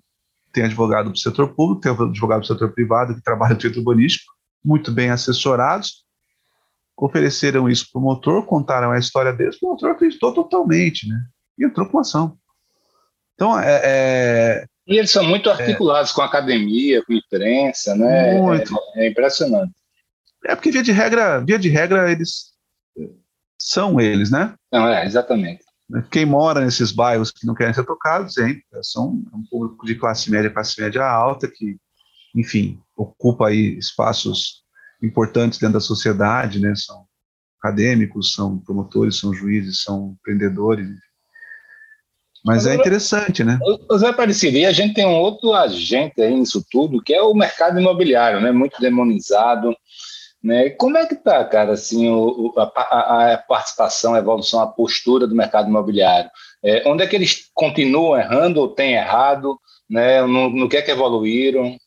Tem advogado do setor público, tem advogado do setor privado que trabalha no direito urbanístico, muito bem assessorados, ofereceram isso para o motor, contaram a história deles, o motor acreditou totalmente, né? E entrou com ação. Então, é, é e eles são muito articulados é, com a academia, com a imprensa, né? Muito. É, é, impressionante. É porque, via de regra, via de regra, eles são eles, né? Não, é, exatamente. Quem mora nesses bairros que não querem ser tocados, hein, são um público de classe média, classe média alta, que enfim, ocupa aí espaços importantes dentro da sociedade, né? São acadêmicos, são promotores, são juízes, são empreendedores. Mas é interessante, né? Zé Aparecido, e a gente tem um outro agente aí nisso tudo, que é o mercado imobiliário, né? Muito demonizado. Né? Como é que está, cara, assim, o, a, a, participação, a evolução, a postura do mercado imobiliário? É, onde é que eles continuam errando ou têm errado? Né? No, no que é que evoluíram?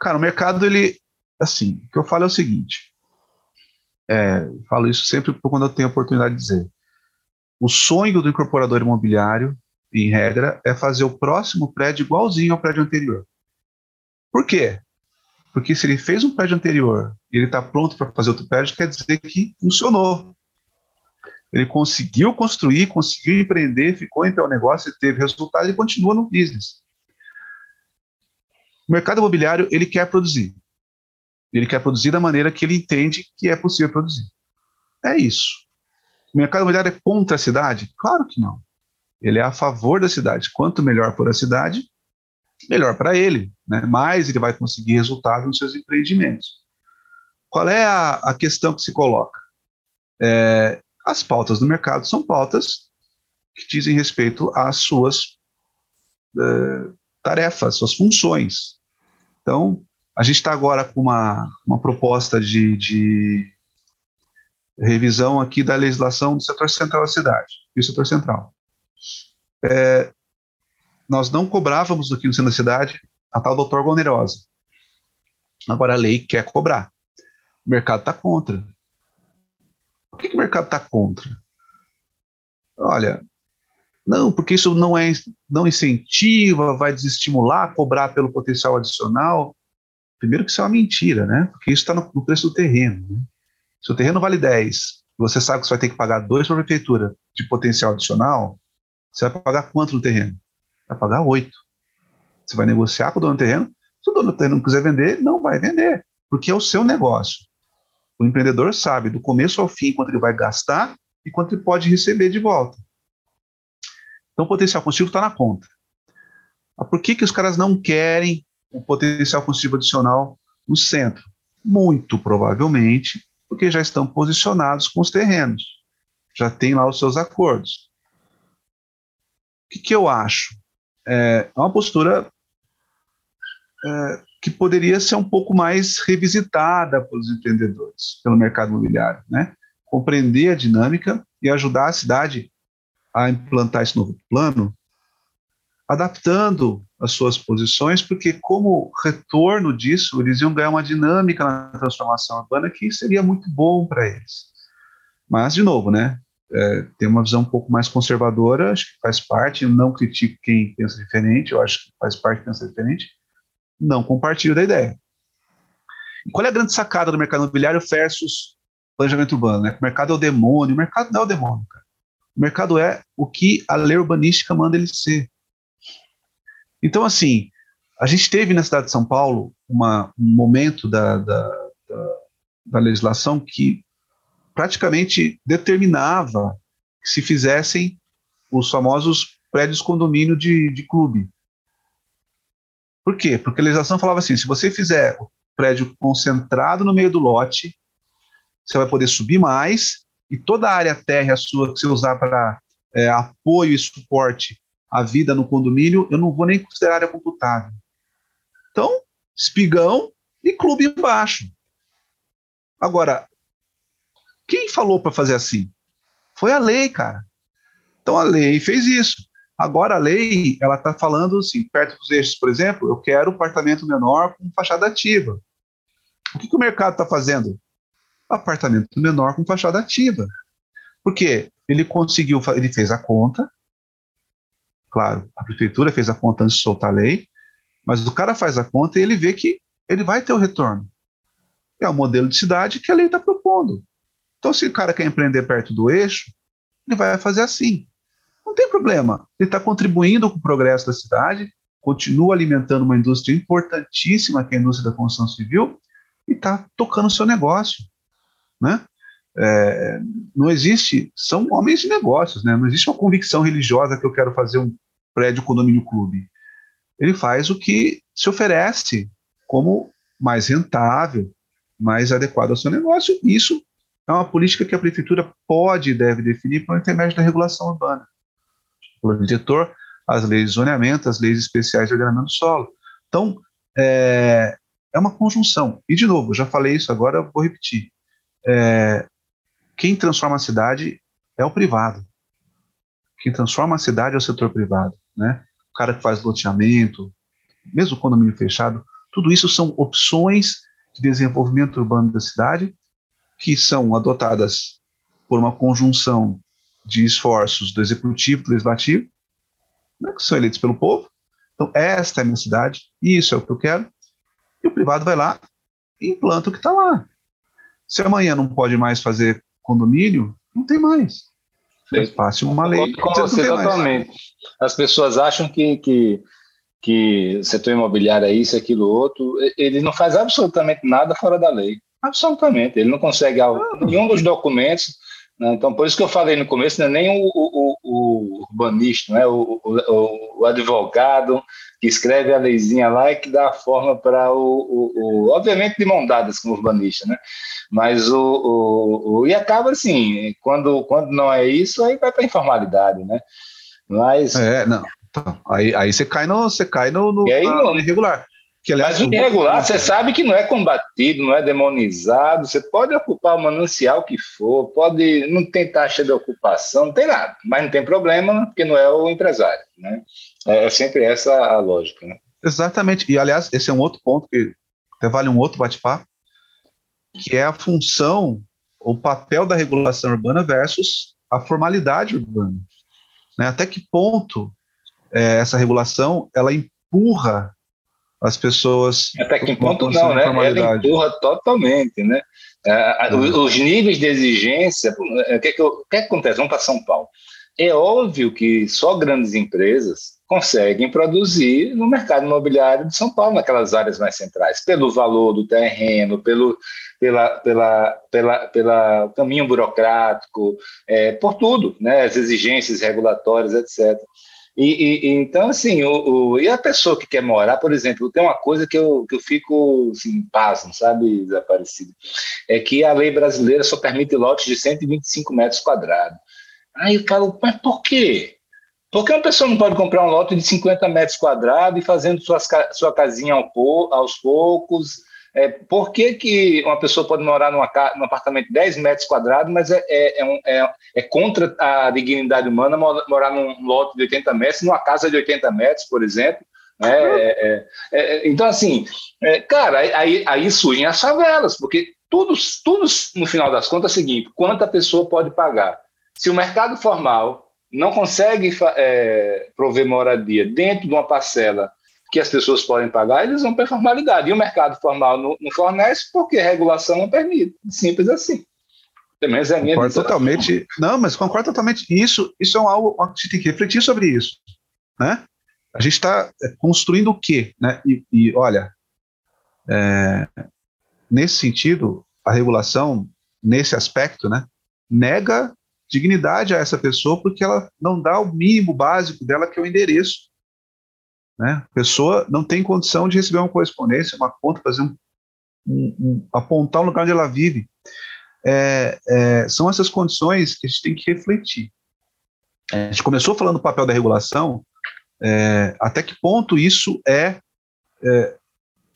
Cara, o mercado, ele, assim, o que eu falo é o seguinte, é, falo isso sempre quando eu tenho a oportunidade de dizer, o sonho do incorporador imobiliário, em regra, é fazer o próximo prédio igualzinho ao prédio anterior. Por quê? Porque se ele fez um prédio anterior e ele está pronto para fazer outro prédio, quer dizer que funcionou. Ele conseguiu construir, conseguiu empreender, ficou em pé o negócio, teve resultado e continua no business. O mercado imobiliário, ele quer produzir. Ele quer produzir da maneira que ele entende que é possível produzir. É isso. O mercado imobiliário é contra a cidade? Claro que não. Ele é a favor da cidade. Quanto melhor for a cidade, melhor para ele, né? mais ele vai conseguir resultado nos seus empreendimentos. Qual é a, a questão que se coloca? É, as pautas do mercado são pautas que dizem respeito às suas é, tarefas, suas funções. Então, a gente está agora com uma, uma proposta de, de revisão aqui da legislação do setor central da cidade, do setor central. É, nós não cobrávamos no centro da cidade a tal doutor onerosa. Agora a lei quer cobrar. O mercado está contra. Por que, que o mercado está contra? Olha, não, porque isso não é não incentiva, vai desestimular, cobrar pelo potencial adicional. Primeiro que isso é uma mentira, né? Porque isso está no, no, preço do terreno. Né? Se o terreno vale 10, você sabe que você vai ter que pagar 2 para a prefeitura de potencial adicional, você vai pagar quanto no terreno? Vai pagar 8. Você vai negociar com o dono do terreno. Se o dono do terreno não quiser vender, não vai vender, porque é o seu negócio. O empreendedor sabe do começo ao fim quanto ele vai gastar e quanto ele pode receber de volta. Então, o potencial combustível está na conta. Mas por que, que os caras não querem o potencial combustível adicional no centro? Muito provavelmente porque já estão posicionados com os terrenos, já tem lá os seus acordos. O que, que eu acho? É, uma postura é, que poderia ser um pouco mais revisitada pelos empreendedores, pelo mercado imobiliário, né? Compreender a dinâmica e ajudar a cidade a implantar esse novo plano, adaptando as suas posições, porque como retorno disso, eles iam ganhar uma dinâmica na transformação urbana que seria muito bom para eles. Mas, de novo, né? É, tem uma visão um pouco mais conservadora, acho que faz parte, eu não critico quem pensa diferente, eu acho que faz parte pensar diferente, não compartilho da ideia. Qual é a grande sacada do mercado imobiliário versus planejamento urbano? Né? O mercado é o demônio, o mercado não é o demônio, cara. O mercado é o que a lei urbanística manda ele ser. Então, assim, a gente teve na cidade de São Paulo uma, um momento da, da, da, da legislação que praticamente determinava que se fizessem os famosos prédios condomínio de, de clube. Por quê? Porque a legislação falava assim: se você fizer o prédio concentrado no meio do lote, você vai poder subir mais, e toda a área térrea sua que você usar para é, apoio e suporte à vida no condomínio, eu não vou nem considerar área computável. Então, espigão e clube embaixo. Agora, quem falou para fazer assim? Foi a lei, cara. Então a lei fez isso. Agora a lei, ela está falando assim, perto dos eixos, por exemplo, eu quero um apartamento menor com fachada ativa. O que, que o mercado está fazendo? Apartamento menor com fachada ativa. Por quê? Ele conseguiu, ele fez a conta, claro, a prefeitura fez a conta antes de soltar a lei, mas o cara faz a conta e ele vê que ele vai ter o retorno. É o modelo de cidade que a lei está propondo. Então, se o cara quer empreender perto do eixo, ele vai fazer assim. Não tem problema. Ele está contribuindo com o progresso da cidade, continua alimentando uma indústria importantíssima, que é a indústria da construção civil, e está tocando o seu negócio. Né? É, não existe, são homens de negócios, né? não existe uma convicção religiosa que eu quero fazer um prédio condomínio clube. Ele faz o que se oferece como mais rentável, mais adequado ao seu negócio. Isso é uma política que a prefeitura pode e deve definir por intermédio da regulação urbana. O diretor, as leis de zoneamento, as leis especiais de ordenamento do solo. Então, é, é uma conjunção. E, de novo, já falei isso agora, vou repetir. É, quem transforma a cidade é o privado. Quem transforma a cidade é o setor privado. Né? O cara que faz loteamento, mesmo condomínio fechado, tudo isso são opções de desenvolvimento urbano da cidade que são adotadas por uma conjunção de esforços do executivo, do legislativo, né, que são eleitos pelo povo. Então, esta é a minha cidade, isso é o que eu quero, e o privado vai lá e implanta o que está lá. Se amanhã não pode mais fazer condomínio, não tem mais. Passe uma lei. Com você, exatamente. As pessoas acham que, que, que o setor imobiliário é isso, aquilo, outro. Ele não faz absolutamente nada fora da lei. Absolutamente. Ele não consegue, nenhum dos documentos né? Então, por isso que eu falei no começo, não é nem o, o, o urbanista, né? O, o, advogado que escreve a leizinha lá e que dá a forma para o, o, Obviamente, de mão dadas com o urbanista, né? Mas o, o, E acaba assim, quando, quando não é isso, aí vai para a informalidade, né? Mas. É, não. Aí, aí você cai no, você cai no, no, aí, no irregular. Que, aliás, Mas o irregular, você sabe que não é combatido, não é demonizado. Você pode ocupar o manancial que for, pode não tem taxa de ocupação, não tem nada, mas não tem problema, porque não é o empresário. Né? É, é sempre essa a lógica. Né? Exatamente. E, aliás, esse é um outro ponto que até vale um outro bate-papo, que é a função, o papel da regulação urbana versus a formalidade urbana. Né? Até que ponto é, essa regulação ela empurra as pessoas. Até que ponto não, né? Ela empurra totalmente, né? É, uhum. Os níveis de exigência, é, o que, é que, o que, é que acontece? Vamos para São Paulo. É óbvio que só grandes empresas conseguem produzir no mercado imobiliário de São Paulo, naquelas áreas mais centrais, pelo valor do terreno, pelo, pela, pela, pela, pela caminho burocrático, é, por tudo, né? as exigências regulatórias, etc. E, e, então, assim, o, o, e a pessoa que quer morar, por exemplo, tem uma coisa que eu, que eu fico assim, pasmo, sabe, desaparecido, é que a lei brasileira só permite lotes de 125 metros quadrados. Aí eu falo, mas por quê? Por que uma pessoa não pode comprar um lote de 50 metros quadrados e fazendo suas, sua casinha aos poucos, é, por que, que uma pessoa pode morar numa, num apartamento de 10 metros quadrados, mas é, é, é, um, é, é contra a dignidade humana morar num lote de 80 metros, numa casa de 80 metros, por exemplo? Né? É, é, então, assim, cara, aí, aí surgem as favelas, porque tudo, tudo, no final das contas, é o seguinte: quanto a pessoa pode pagar? Se o mercado formal não consegue prover moradia dentro de uma parcela que as pessoas podem pagar, eles vão para a formalidade. E o mercado formal não, não, fornece porque a regulação não permite. Simples assim. Pelo menos é a minha concordo visão. totalmente. Não, mas concordo totalmente. Isso, isso é algo que a gente tem que refletir sobre isso. Né? A gente está é, construindo o quê? Né? E, e olha, é, nesse sentido, a regulação, nesse aspecto, né, nega dignidade a essa pessoa porque ela não dá o mínimo básico dela, que é o endereço. Né? A pessoa não tem condição de receber uma correspondência, uma conta, fazer um, um, um apontar o lugar onde ela vive. É, é, são essas condições que a gente tem que refletir. A gente começou falando do papel da regulação, é, até que ponto isso é, é,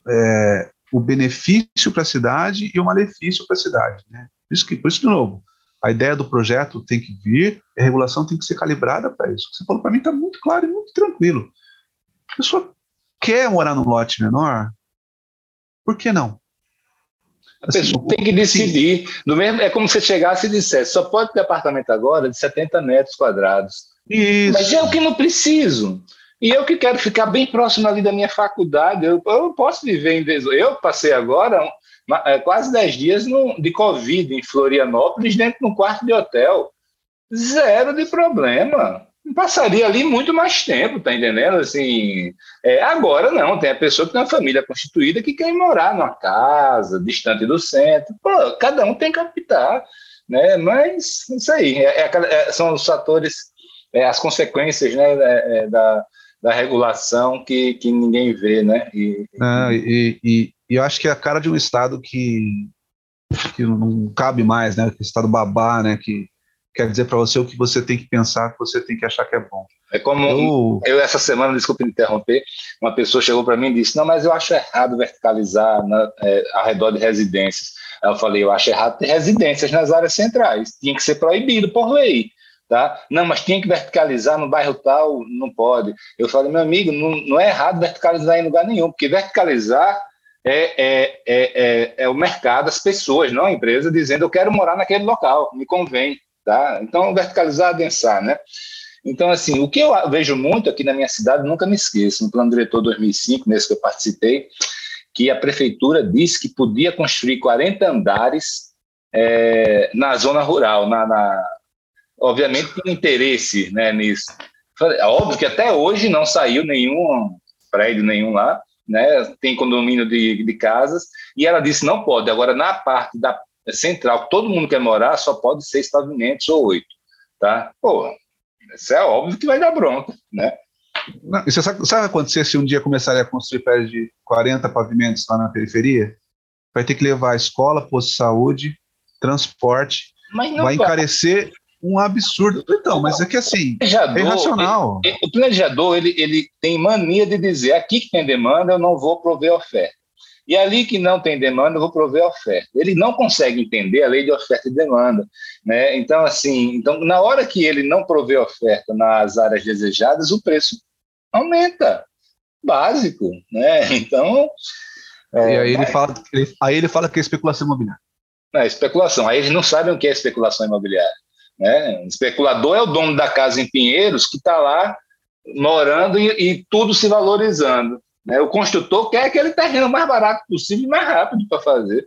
é o benefício para a cidade e o malefício para a cidade. Né? Por, isso que, por isso, de novo, a ideia do projeto tem que vir, a regulação tem que ser calibrada para isso. Você falou para mim está muito claro e muito tranquilo. A pessoa quer morar num lote menor, por que não? A assim, pessoa tem que decidir. No mesmo, é como se você chegasse e dissesse: só pode ter apartamento agora de 70 metros quadrados. Isso. Mas eu que não preciso. E eu que quero ficar bem próximo ali da minha faculdade. Eu, eu posso viver em vez. Eu passei agora é, quase 10 dias no, de Covid em Florianópolis, dentro de um quarto de hotel. Zero de problema passaria ali muito mais tempo, tá entendendo? Assim, é, agora não, tem a pessoa que tem uma família constituída que quer morar numa casa, distante do centro. Pô, cada um tem que optar, né? Mas isso aí, é, é, é são os fatores, é, as consequências né, é, da, da regulação que, que ninguém vê, né? E, ah, e, e, e eu acho que é a cara de um Estado que, que não cabe mais, né? Que Estado babá, né? Que quer dizer para você o que você tem que pensar, que você tem que achar que é bom. É como eu, eu essa semana, desculpe interromper, uma pessoa chegou para mim e disse: Não, mas eu acho errado verticalizar na, é, ao redor de residências. Aí eu falei: Eu acho errado ter residências nas áreas centrais, tinha que ser proibido por lei. Tá? Não, mas tinha que verticalizar no bairro tal, não pode. Eu falei, meu amigo, não, não é errado verticalizar em lugar nenhum, porque verticalizar é, é, é, é, o mercado, as pessoas, não a empresa, dizendo eu quero morar naquele local, me convém. Tá? Então, verticalizar, adensar, né? Então, assim, o que eu vejo muito aqui na minha cidade, nunca me esqueço, no Plano Diretor 2005, nesse que eu participei, que a prefeitura disse que podia construir 40 andares é, na zona rural, na, na obviamente tem interesse né, nisso. É óbvio que até hoje não saiu nenhum prédio nenhum lá, né, tem condomínio de, de casas, e ela disse não pode. Agora, na parte da central, todo mundo quer morar, só pode seis pavimentos ou oito. Tá? Pô, isso é óbvio que vai dar bronca, né? Não, você sabe, sabe acontecer se um dia começarem a construir prédios de 40 pavimentos lá na periferia? Vai ter que levar escola, posto de saúde, transporte, vai encarecer um absurdo. Então, mas é que assim, é irracional. Ele, o planejador, ele, ele tem mania de dizer, aqui que tem demanda, eu não vou prover oferta. E ali que não tem demanda, eu vou prover oferta. Ele não consegue entender a lei de oferta e demanda. Né? Então, assim, então, na hora que ele não provê oferta nas áreas desejadas, o preço aumenta. Básico. Né? <laughs> Então. É, e aí, ele fala, aí ele fala que é especulação imobiliária. É, especulação. Aí eles não sabem o que é especulação imobiliária. Né? O especulador é o dono da casa em Pinheiros que está lá morando e, e, tudo se valorizando. Né? O construtor quer aquele terreno mais barato possível e mais rápido para fazer.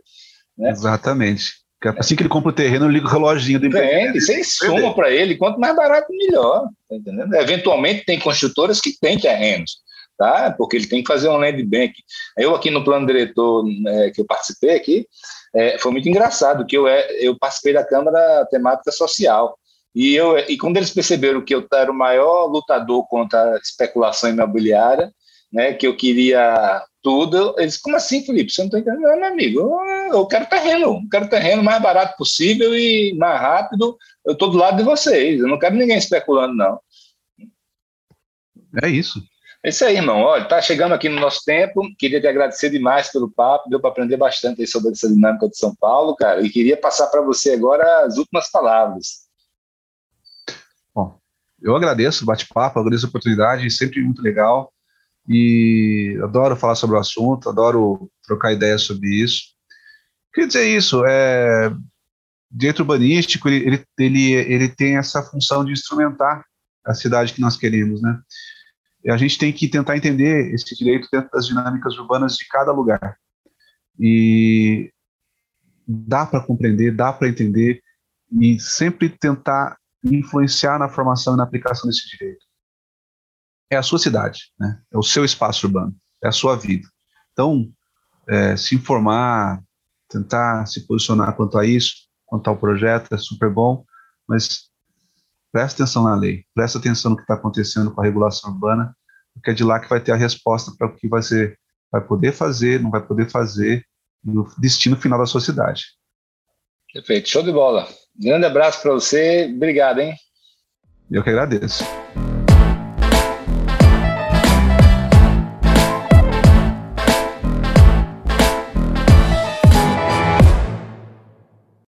Né? Exatamente. Assim que ele compra o terreno, ele liga o reloginho do Vende, sem soma para ele. Quanto mais barato, melhor. Tá entendendo? Eventualmente, tem construtoras que têm terrenos, tá? porque ele tem que fazer um land bank. Eu, aqui no plano diretor né, que eu participei aqui, é, foi muito engraçado, que eu, é, eu participei da Câmara Temática Social. E, eu, e quando eles perceberam que eu era o maior lutador contra a especulação imobiliária, né, que eu queria tudo. Eles, como assim, Felipe? Você não está entendendo, não, meu amigo? Eu quero terreno, eu quero terreno mais barato possível e mais rápido. Eu estou do lado de vocês, eu não quero ninguém especulando, não. É isso. É isso aí, irmão. Olha, tá chegando aqui no nosso tempo. Queria te agradecer demais pelo papo. Deu para aprender bastante sobre essa dinâmica de São Paulo, cara. E queria passar para você agora as últimas palavras. Bom, eu agradeço o bate-papo, agradeço a oportunidade, sempre muito legal e adoro falar sobre o assunto, adoro trocar ideias sobre isso. Queria dizer isso, é, direito urbanístico, ele, ele, ele tem essa função de instrumentar a cidade que nós queremos, né? E a gente tem que tentar entender esse direito dentro das dinâmicas urbanas de cada lugar. E dá para compreender, dá para entender e sempre tentar influenciar na formação e na aplicação desse direito é a sua cidade, né? é o seu espaço urbano, é a sua vida. Então, é, se informar, tentar se posicionar quanto a isso, quanto ao projeto, é super bom, mas presta atenção na lei, presta atenção no que está acontecendo com a regulação urbana, porque é de lá que vai ter a resposta para o que vai ser, vai poder fazer, não vai poder fazer, e o destino final da sociedade. Perfeito, show de bola. Grande abraço para você, obrigado, hein? Eu que agradeço.